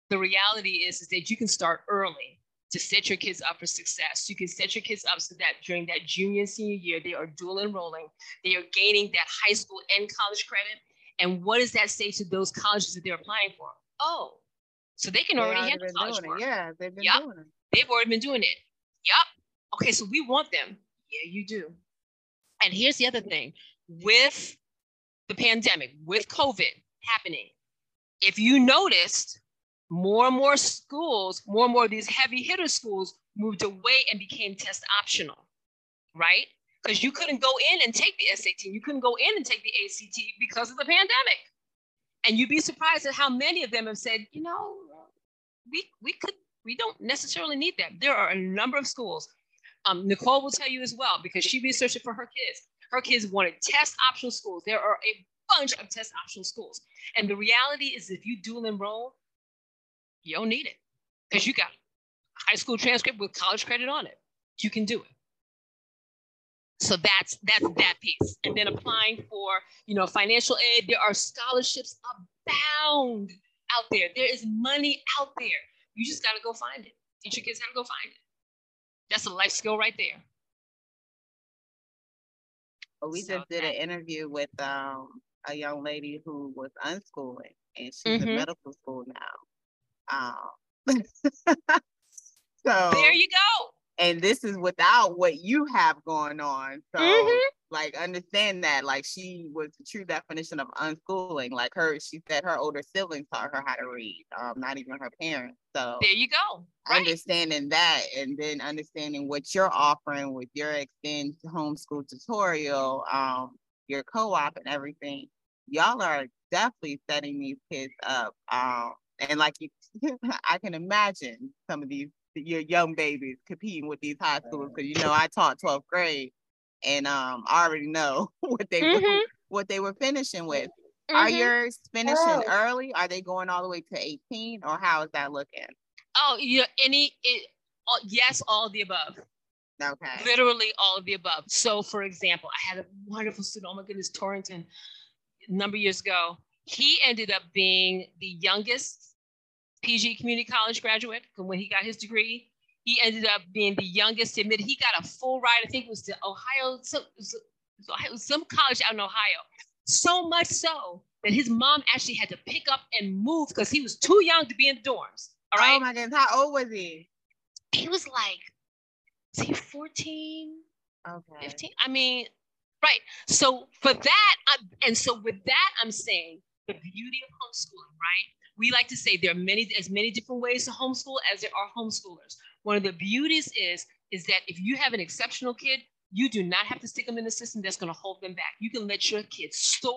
the reality is, is that you can start early to set your kids up for success. You can set your kids up so that during that junior and senior year, they are dual enrolling, they are gaining that high school and college credit. And what does that say to those colleges that they're applying for? Oh, so they can They already handle college doing work. it. Yeah, they've been Yep. doing it. They've already been doing it. Yep. Okay, so we want them. Yeah, you do. And here's the other thing with the pandemic, with COVID happening, if you noticed, more and more schools, more and more of these heavy hitter schools moved away and became test optional, right? Because you couldn't go in and take the SAT, you couldn't go in and take the ACT because of the pandemic. And you'd be surprised at how many of them have said, you know, we we could we don't necessarily need that. There are a number of schools. Um, Nicole will tell you as well because she researched it for her kids. Her kids wanted test optional schools. There are a bunch of test optional schools. And the reality is if you dual enroll, you don't need it because you got a high school transcript with college credit on it. You can do it. So that's that's that piece. And then applying for, you know, financial aid, there are scholarships abound out there. There is money out there. You just got to go find it. Teach your kids how to go find it. That's a life skill right there. But we So just did that- an interview with um a young lady who was unschooling and she's Mhm. in medical school now. Um *laughs* so There you go. and this is without what you have going on. So Mhm. like understand that like she was the true definition of unschooling. Like her, she said her older siblings taught her how to read, um, not even her parents. So There you go. Right. understanding that and then understanding what you're offering with your extended homeschool tutorial, um, your co-op and everything, y'all are definitely setting these kids up. Um, and like you, *laughs* I can imagine some of these your young babies competing with these high schools because you know I taught 12th grade and um I already know *laughs* what they were Mhm. what they were finishing with. Are Mhm. yours finishing Oh. early? Are they going all the way to 18 or how is that looking? Oh, yeah. Any, it, oh, yes, all of the above. Okay. Literally all of the above. So, for example, I had a wonderful student. Oh my goodness, Torrington, a number of years ago. He ended up being the youngest PG Community College graduate. When he got his degree, he ended up being the youngest admitted. He got a full ride. I think it was to Ohio, some, some college out in Ohio. So much so that his mom actually had to pick up and move because he was too young to be in the dorms. All right. Oh my goodness, how old was he? he was like, was he 14? Okay. 15 i mean right so for that I, and so with that i'm saying the beauty of homeschooling right we like to say there are many as many different ways to homeschool as there are homeschoolers. One of the beauties is is that if you have an exceptional kid you do not have to stick them in a system that's going to hold them back. You can let your kid soar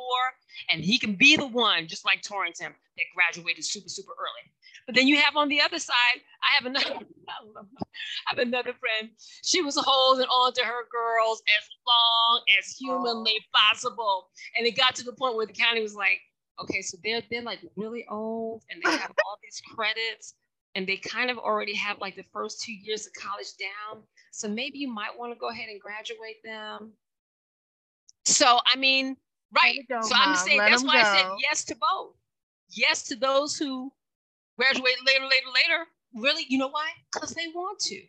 and he can be the one just like torrington that graduated super super early. But then you have on the other side i have another *laughs* I have another friend. She was holding on to her girls as long as humanly possible. And it got to the point where the county was like, okay, so they're they're like really old and they have all these credits and they kind of already have like the first two years of college down. So maybe you might want to go ahead and graduate them. So I mean, right. go, So I'm saying Let that's why I said yes to both. Yes to those who graduate later, later, later. Really, you know why? Because they want to.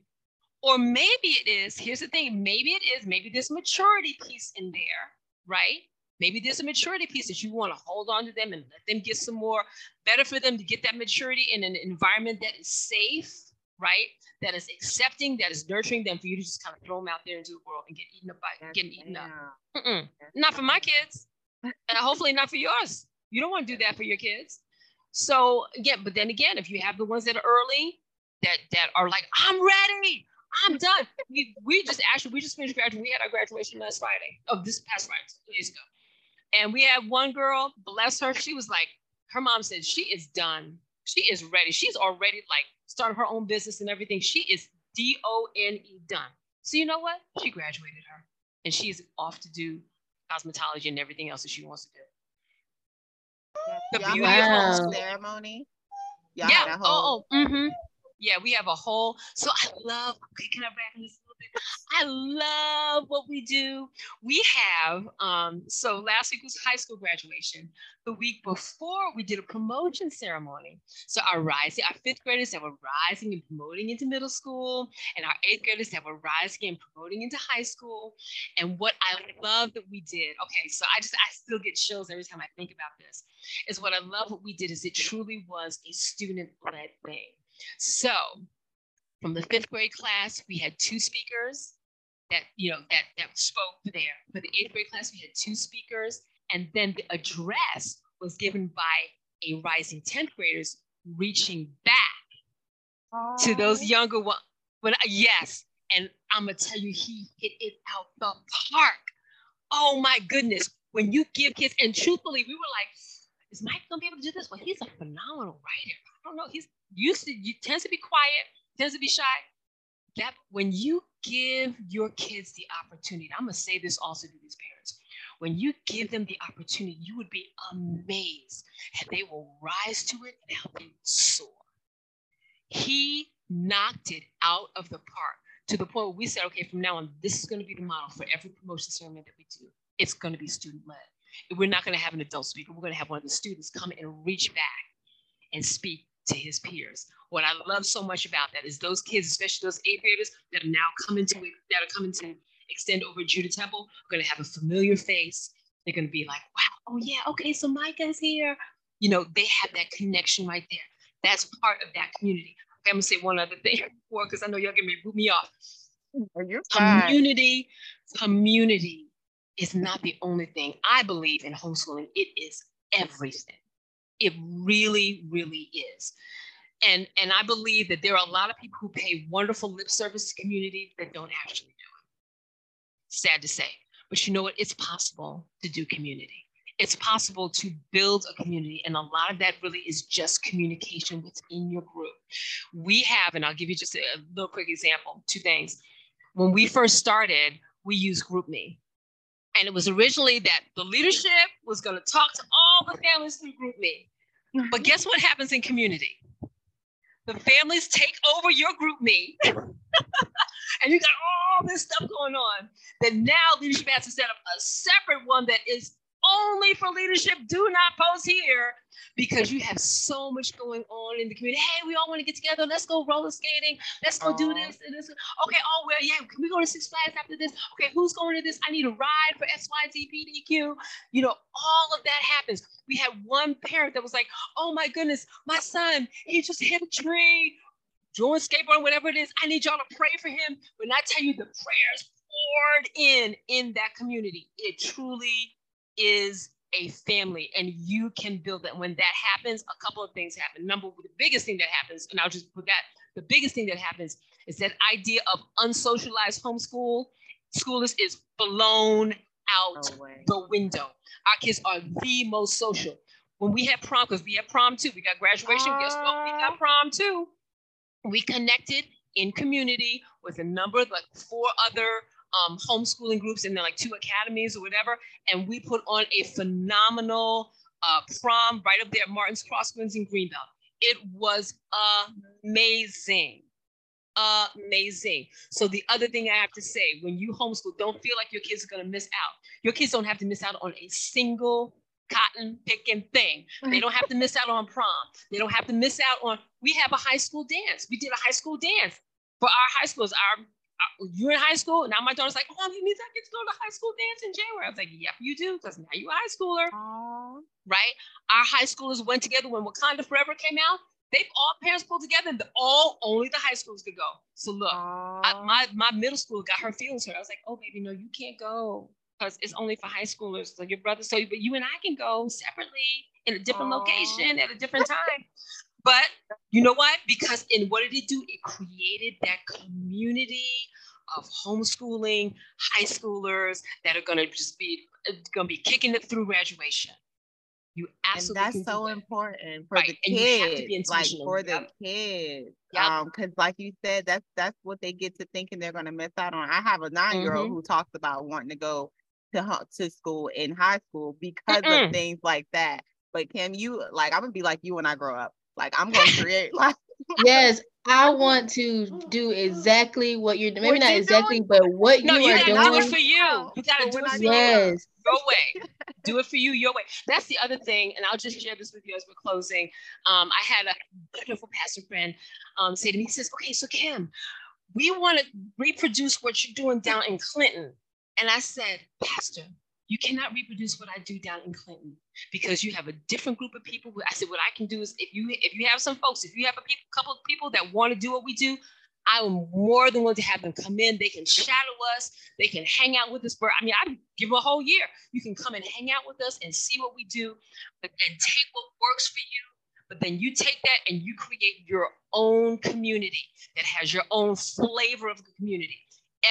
Or maybe it is, here's the thing, maybe it is, maybe there's maturity piece in there, right? Maybe there's a maturity piece that you want to hold on to them and let them get some more, better for them to get that maturity in an environment that is safe, right? That is accepting, that is nurturing them for you to just kind of throw them out there into the world and get eaten up by, getting eaten up. Mm-mm. Not for my kids. and hopefully not for yours. You don't want to do that for your kids. So again, but then again, if you have the ones that are early, that that are like, I'm ready, I'm done. We we just actually we just finished graduation. We had our graduation last Friday. Oh, this past Friday, two days ago. And we had one girl, bless her, she was like, her mom said she is done. She is ready. She's already like started her own business and everything. She is D-O-N-E done. So you know what? She graduated her. And she's off to do cosmetology and everything else that she wants to do. The beauty had of ceremony. Y'all yeah. whole. Oh, oh mm-hmm. Yeah, we have a whole. So I love. Okay, can I wrap this a little bit? I love what we do. We have. Um. So last week was high school graduation. The week before, we did a promotion ceremony. So our rising, our fifth graders that were rising and promoting into middle school, and our eighth graders that were rising and promoting into high school. And what I love that we did. Okay, so I just I still get chills every time I think about this. Is what I love what we did is it truly was a student-led thing. So from the fifth grade class, we had two speakers that you know that that spoke there. For the eighth grade class, we had two speakers, and then the address was given by a rising 10th graders reaching back to those younger ones. When yes, and I'm gonna tell you, he hit it out the park. Oh my goodness! When you give kids, and truthfully, we were like, "Is Mike gonna be able to do this?" Well, he's a phenomenal writer. I don't know. He's used to. You tends to be quiet, tends to be shy. That when you give your kids the opportunity, I'm gonna say this also to these parents. When you give them the opportunity, you would be amazed, and they will rise to it and help they soar. He knocked it out of the park to the point where we said, okay, from now on, this is going to be the model for every promotion ceremony that we do. It's going to be student led. We're not going to have an adult speaker. We're going to have one of the students come and reach back and speak to his peers. What I love so much about that is those kids, especially those eighth graders that are now coming to that are coming to extend over Judah Temple, are going to have a familiar face. They're going to be like, wow, oh yeah, okay, so Micah's here. You know, they have that connection right there. That's part of that community. Okay, I'm gonna say one other thing *laughs* before, because I know y'all gonna boot me off. You're fine. Community, community is not the only thing. I believe in homeschooling. It is everything. It really, really is. And and I believe that there are a lot of people who pay wonderful lip service to community that don't actually do it. Sad to say. But you know what? It's possible to do community. It's possible to build a community. And a lot of that really is just communication within your group. We have, and I'll give you just a little quick example, two things. When we first started, we used GroupMe. And it was originally that the leadership was going to talk to all the families through GroupMe. But guess what happens in community? The families take over your GroupMe. *laughs* and you got all this stuff going on that now leadership has to set up a separate one that is only for leadership. Do not post here because *laughs* you have so much going on in the community. Hey, we all want to get together. Let's go roller skating. Let's go do this and this. Okay, oh well, yeah. Can we go to Six Flags after this? Okay, who's going to this? I need a ride for X, Y, Z, P, D, Q. You know, all of that happens. We had one parent that was like, "Oh my goodness, my son, he just hit a tree." Doing skateboard, whatever it is, I need y'all to pray for him. When I tell you the prayers poured in in that community, it truly is a family and you can build that. When that happens, a couple of things happen. Number the biggest thing that happens, and I'll just put that, the biggest thing that happens is that idea of unsocialized homeschool schoolers is blown out No the window. Our kids are the most social. When we had prom, because we had prom too, we got graduation. Guess what? We got prom too. We connected in community with a number of like four other um, homeschooling groups and then like two academies or whatever. And we put on a phenomenal uh, prom right up there at Martin's Crosswinds in Greenbelt. It was amazing. Amazing. So the other thing I have to say, when you homeschool, don't feel like your kids are to miss out. Your kids don't have to miss out on a single cotton picking thing. They don't have to miss out on prom. They don't have to miss out on. We have a high school dance. We did a high school dance for our high schools. Our you're in high school. Now my daughter's like, oh, you need to get to go to high school dance in January. I was like, yep, you do, because now you're a high schooler, Aw. right? Our high schoolers went together when Wakanda Forever came out. They've all parents pulled together, and the- all only the high schools could go. So look, I, my my middle school got her feelings hurt. I was like, oh baby, no, you can't go because it's only for high schoolers. So your brother, so but you and I can go separately in a different Aw. location at a different time. But you know what? Because in what did it do? It created that community of homeschooling high schoolers that are going to just be going to be kicking it through graduation. You and absolutely that's so that. important for Right, the and you have to kids, be like for the Yep. kids. Yep. Um, because like you said, that's that's what they get to thinking they're gonna miss out on. I have a nine-year-old Mhm. who talks about wanting to go to to school in high school because Mm-mm. of things like that. But Kym, you like I'm gonna be like you when I grow up. Like I'm gonna create *laughs* like yes, I want to do exactly what you're doing. maybe What not you exactly, doing? but what No, you you are gotta do it doing. for you. You gotta But do when it for do you. Yes. your way. Do it for you your way. That's the other thing, and I'll just share this with you as we're closing. Um, I had a wonderful pastor friend um, say to me, he says, "Okay, so Kym, we want to reproduce what you're doing down in Clinton." And I said, Pastor, you cannot reproduce what I do down in Clinton because you have a different group of people. I said, what I can do is if you if you have some folks, if you have a people, couple of people that want to do what we do, I'm more than willing to have them come in. They can shadow us. They can hang out with us for, I mean, I give them a whole year. You can come and hang out with us and see what we do but, and take what works for you. But then you take that and you create your own community that has your own flavor of the community.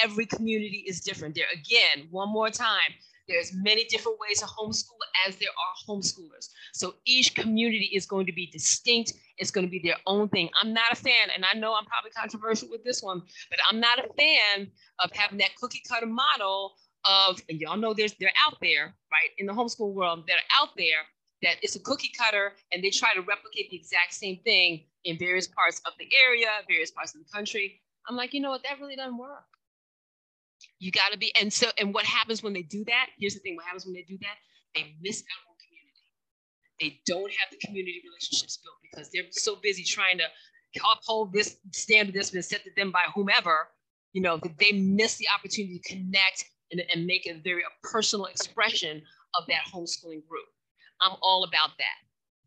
Every community is different. There, again, one more time, there's many different ways to homeschool as there are homeschoolers. So each community is going to be distinct. It's going to be their own thing. I'm not a fan, and I know I'm probably controversial with this one, but I'm not a fan of having that cookie cutter model of, and y'all know there's they're out there, right, in the homeschool world that are out there that it's a cookie cutter and they try to replicate the exact same thing in various parts of the area, various parts of the country. I'm like, you know what, that really doesn't work. You got to be, and so, and what happens when they do that? Here's the thing: what happens when they do that? They miss out on community. They don't have the community relationships built because they're so busy trying to uphold this standard that's been set to them by whomever. You know, that they miss the opportunity to connect and, and make a very a personal expression of that homeschooling group. I'm all about that.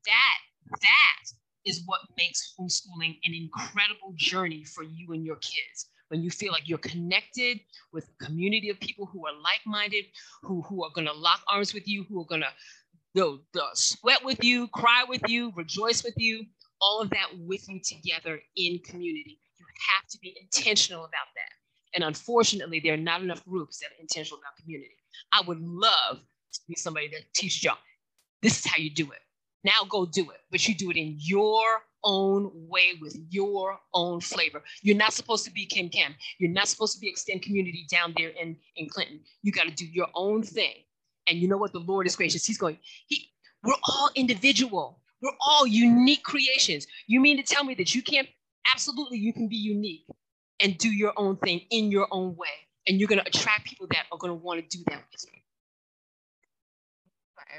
That that is what makes homeschooling an incredible journey for you and your kids when you feel like you're connected with a community of people who are like-minded, who, who are gonna lock arms with you, who are gonna know, sweat with you, cry with you, rejoice with you, all of that with you together in community. You have to be intentional about that. And unfortunately, there are not enough groups that are intentional about community. I would love to be somebody that teaches y'all, this is how you do it. Now go do it, but you do it in your own way with your own flavor. You're not supposed to be Kym Kym. You're not supposed to be extend community down there in, in Clinton. You got to do your own thing. And you know what? The Lord is gracious. He's going, he, we're all individual. We're all unique creations. You mean to tell me that you can't, absolutely, you can be unique and do your own thing in your own way. And you're going to attract people that are going to want to do that with you.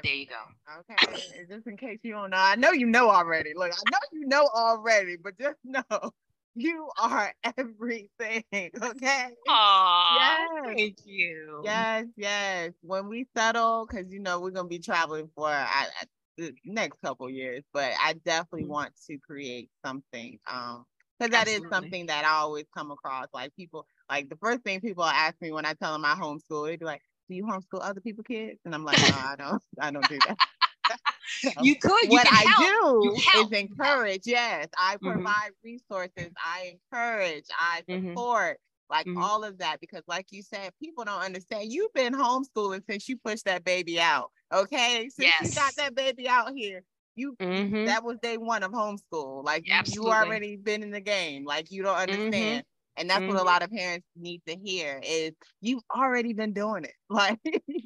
There you go. Okay, just in case you don't know, I know you know already. Look, I know you know already, but just *laughs* know you are everything. *laughs* Okay. Aw, Yes. thank you. Yes, yes. When we settle, because you know we're gonna be traveling for I, I, the next couple years, but I definitely Mhm. want to create something. Um, because that is Absolutely. something that I always come across. Like people, like the first thing people ask me when I tell them I homeschool, they'd be like, "Do you homeschool other people kids?" And I'm like, "No, I don't. I don't do that." *laughs* You could. You what I help. Do is encourage. Yes, I Mhm. provide resources. I encourage. I Mhm. support. Like Mhm. all of that, because like you said, people don't understand. You've been homeschooling since you pushed that baby out. Okay, since you got that baby out here, you Mhm. that was day one of homeschool. Like you, you already been in the game. Like you don't understand. And that's what a Mhm. lot of parents need to hear is you've already been doing it. *laughs* Like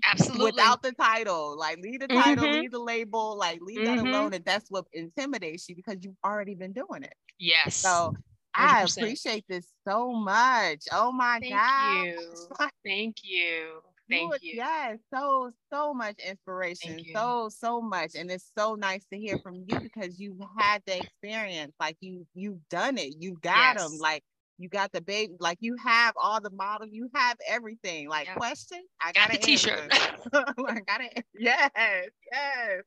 Absolutely. without the title. Like leave the title, Mhm. leave the label, like leave that Mhm. alone. And that's what intimidates you because you've already been doing it. yes. So I 100%. appreciate this so much. Oh my Thank God. *laughs* you. Thank you. Thank you. Yes, so so much inspiration. So so much, and it's so nice to hear from you because you've had the experience. Like you you've done it. You got them. Like you got the baby. Like you have all the models. You have everything. Like Yep. question, I Got got the T-shirt. *laughs* I got it. *laughs* Yes, yes.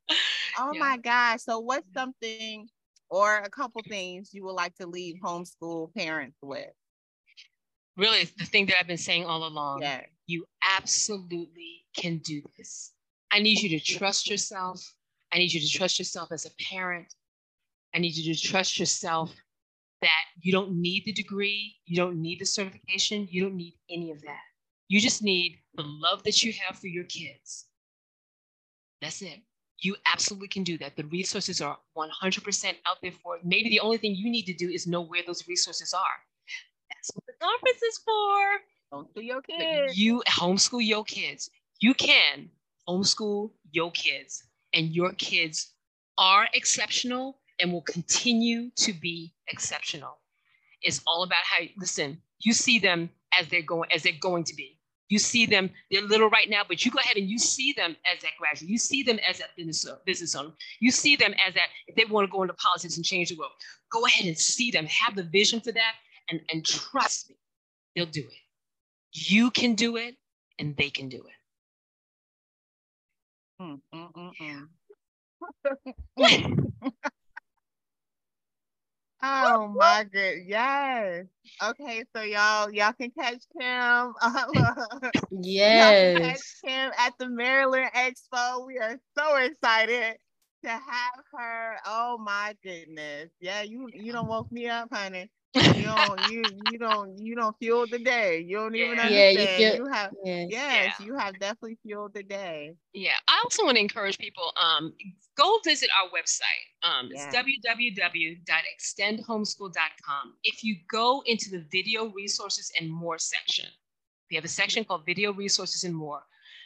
Oh Yeah. my gosh. So what's something or a couple things you would like to leave homeschool parents with? Really, the thing that I've been saying all along. Yeah. You absolutely can do this. I need you to trust yourself. I need you to trust yourself as a parent. I need you to trust yourself that you don't need the degree, you don't need the certification, you don't need any of that. You just need the love that you have for your kids. That's it. You absolutely can do that. The resources are 100% out there for it. Maybe the only thing you need to do is know where those resources are. That's what the conference is for Don't your kids. you homeschool your kids. You can homeschool your kids, and your kids are exceptional. And will continue to be exceptional. It's all about how, listen, you see them as they're going, as they're going to be. You see them, they're little right now, but you go ahead and you see them as that graduate. You see them as that business, business owner. You see them as that, if they want to go into politics and change the world, go ahead and see them, have the vision for that, and, and trust me, they'll do it. You can do it, and they can do it. Mm, mm, mm, *laughs* *laughs* *laughs* Oh my god, yes. Okay, so y'all y'all can catch Kym. *laughs* yes. catch Kym at the Maryland Expo. We are so excited to have her. Oh my goodness. Yeah, you you don't woke me up, honey you don't you you don't you don't fuel the day. You don't even understand. Yeah, you, feel, you have yeah. yes, yeah. you have definitely fueled the day. Yeah. I also want to encourage people, um, go visit our website. Um, yeah. it's www.extendhomeschool.com. If you go into the video resources and more section, we have a section called video resources and more.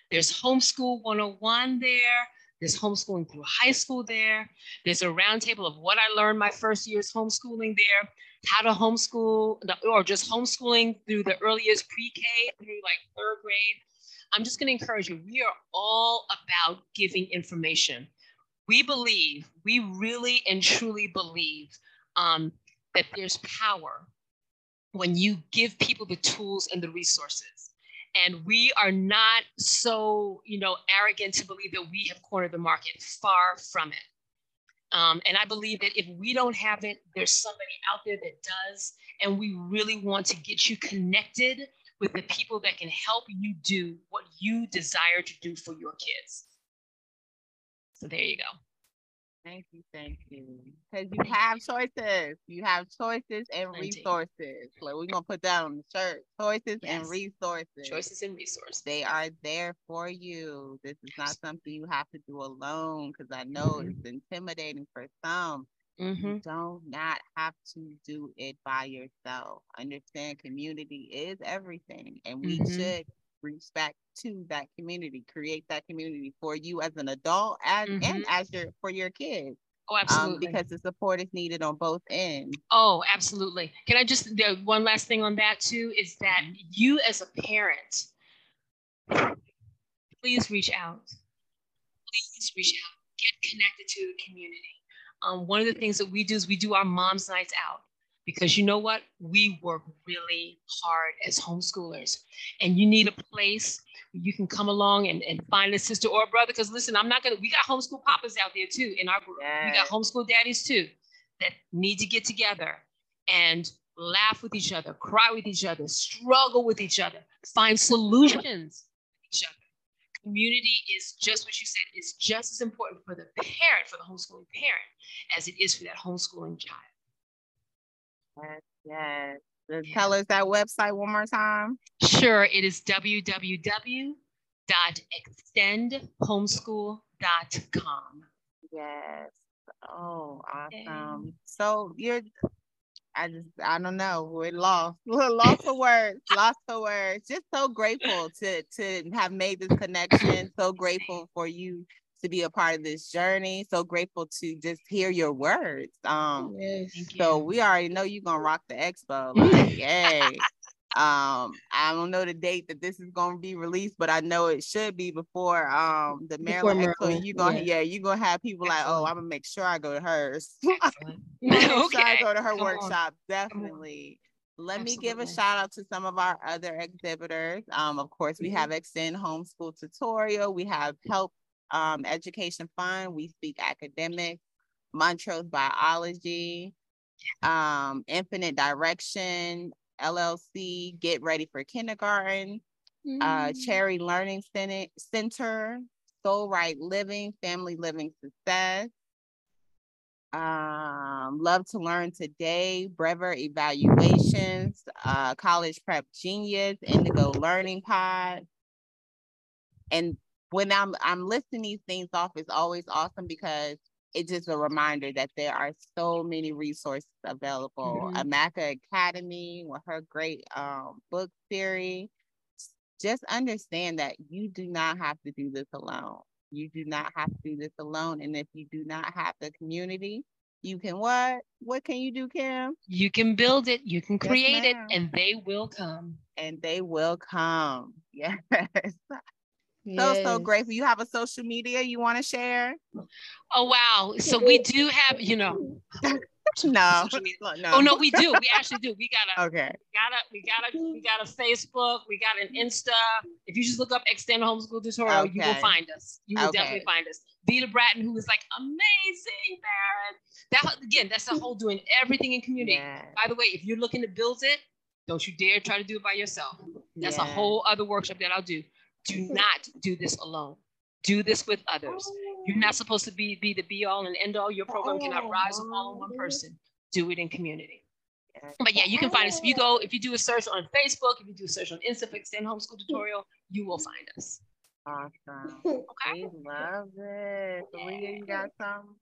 There's homeschool 101 there. There's homeschooling through high school there. There's a roundtable of what I learned my first year's homeschooling there how to homeschool or just homeschooling through the earliest pre-K through like third grade. I'm just going to encourage you. We are all about giving information. We believe, we really and truly believe um, that there's power when you give people the tools and the resources. And we are not so, you know, arrogant to believe that we have cornered the market. Far from it. Um, and I believe that if we don't have it, there's somebody out there that does. And we really want to get you connected with the people that can help you do what you desire to do for your kids. So there you go. Thank you, thank you. Because you have choices. You have choices and resources. Like we're gonna put that on the shirt. Choices yes. and resources. Choices and resources. They are there for you. This is not something you have to do alone. Because I know mm-hmm. it's intimidating for some. Mm-hmm. You don't not have to do it by yourself. Understand community is everything, and we mm-hmm. should back to that community, create that community for you as an adult and, mm-hmm. and as your for your kids. Oh, absolutely. Um, because the support is needed on both ends. Oh, absolutely. Can I just the one last thing on that too is that mm-hmm. you as a parent, please reach out. Please reach out. Get connected to the community. Um, one of the things that we do is we do our moms' nights out because you know what? We work really hard as homeschoolers, and you need a place you can come along and, and find a sister or a brother. Because listen, I'm not gonna. We got homeschool papas out there too in our group. Yes. We got homeschool daddies too that need to get together and laugh with each other, cry with each other, struggle with each other, find solutions with each other. Community is just what you said. It's just as important for the parent, for the homeschooling parent, as it is for that homeschooling child. Yes, yes. Tell us that website one more time. Sure, it is www.extendhomeschool.com. Yes. Oh, awesome. So you're I just I don't know. We're lost. We're *laughs* lost for words. Lost for words. Just so grateful to to have made this connection. So grateful for you to be a part of this journey. So grateful to just hear your words. Um, yes, so we already know you're gonna rock the expo. *laughs* Like, yay. um, I don't know the date that this is gonna be released, but I know it should be before um the Maryland, Maryland. Expo. You gonna yeah. yeah, you're gonna have people Excellent. like, oh, I'm gonna make sure I go to hers. *laughs* make *laughs* okay. sure I go to her Come workshop. On. Definitely. Let Absolutely. me give a shout out to some of our other exhibitors. Um, of course, we mm-hmm. have Extend Homeschool Tutorial. We have Help um, Education Fund, We Speak academic, Montrose Biology, um, Infinite Direction, LLC, Get Ready for Kindergarten, mm. uh, Cherry Learning Center, Soul Right Living, Family Living Success, um, Love to Learn Today, Brever Evaluations, uh, College Prep Genius, Indigo Learning Pod. And when I'm I'm listing these things off, it's always awesome because it's just a reminder that there are so many resources available. Mm-hmm. Amaka Academy with her great um, book series. Just understand that you do not have to do this alone. You do not have to do this alone. And if you do not have the community, You can what? What can you do, Kym? You can build it, you can Yes, create it, and they will come. And they will come. *laughs* Yes. So so grateful. You have a social media you want to share? Oh wow. So we do have, you know, *laughs* No. No. oh no, we do. We actually do. We got a *laughs* Okay. got a we got a we got a Facebook, we got an Insta. If you just look up extend homeschool tutorial, you will find us. You will Okay. definitely find us. Vita Bratton, who is like amazing, Baron. That again, that's the whole doing everything in community. Yeah. By the way, if you're looking to build it, don't you dare try to do it by yourself. That's a whole other workshop that I'll do. Do *laughs* not do this alone. Do this with others. You're not oh. supposed to be, be the be all and end all. Your program cannot oh, rise or fall on one person. Do it in community. But yeah, you can find us. If you go, if you do a search on Facebook, if you do a search on Insta for Extend Homeschool *laughs* Tutorial, you will find us. Awesome. *laughs* Okay. We love it. Leah, you got some?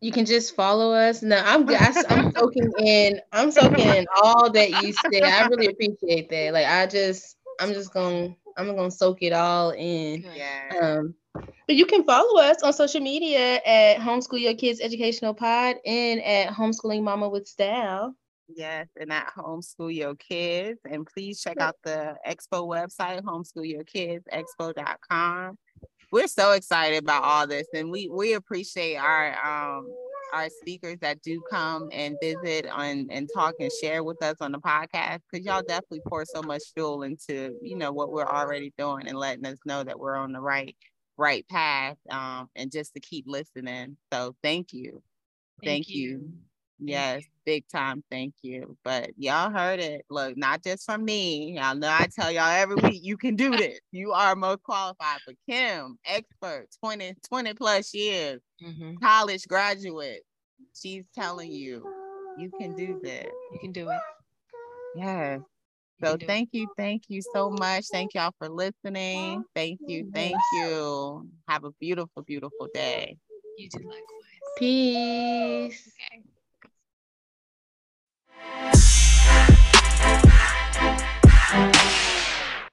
You can just follow us. No, I'm g- I, am i am soaking in. I'm soaking in all that you said. I really appreciate that. Like I just, I'm just gonna, I'm gonna soak it all in. Yeah. Um, but you can follow us on social media at Homeschool Yo Kids Educational Pod and at Homeschooling Mama with Style. Yes, and at Homeschool Yo Kids. And please check out the Expo website, homeschoolyourkidsexpo.com. We're so excited about all this, and we we appreciate our um our speakers that do come and visit on and talk and share with us on the podcast because y'all definitely pour so much fuel into you know what we're already doing and letting us know that we're on the right right path um and just to keep listening. So thank you. Thank you. Yes, big time. Thank you. But y'all heard it. Look, not just from me. Y'all know I tell y'all every week you can do this. You are most qualified. But Kym, expert, 20, 20 plus years, Mhm. college graduate. She's telling you you can do this. You can do it. Yes. So it. thank you, thank you so much. Thank y'all for listening. Thank you, thank you. Have a beautiful, beautiful day. You do likewise. Peace. Okay. Bye.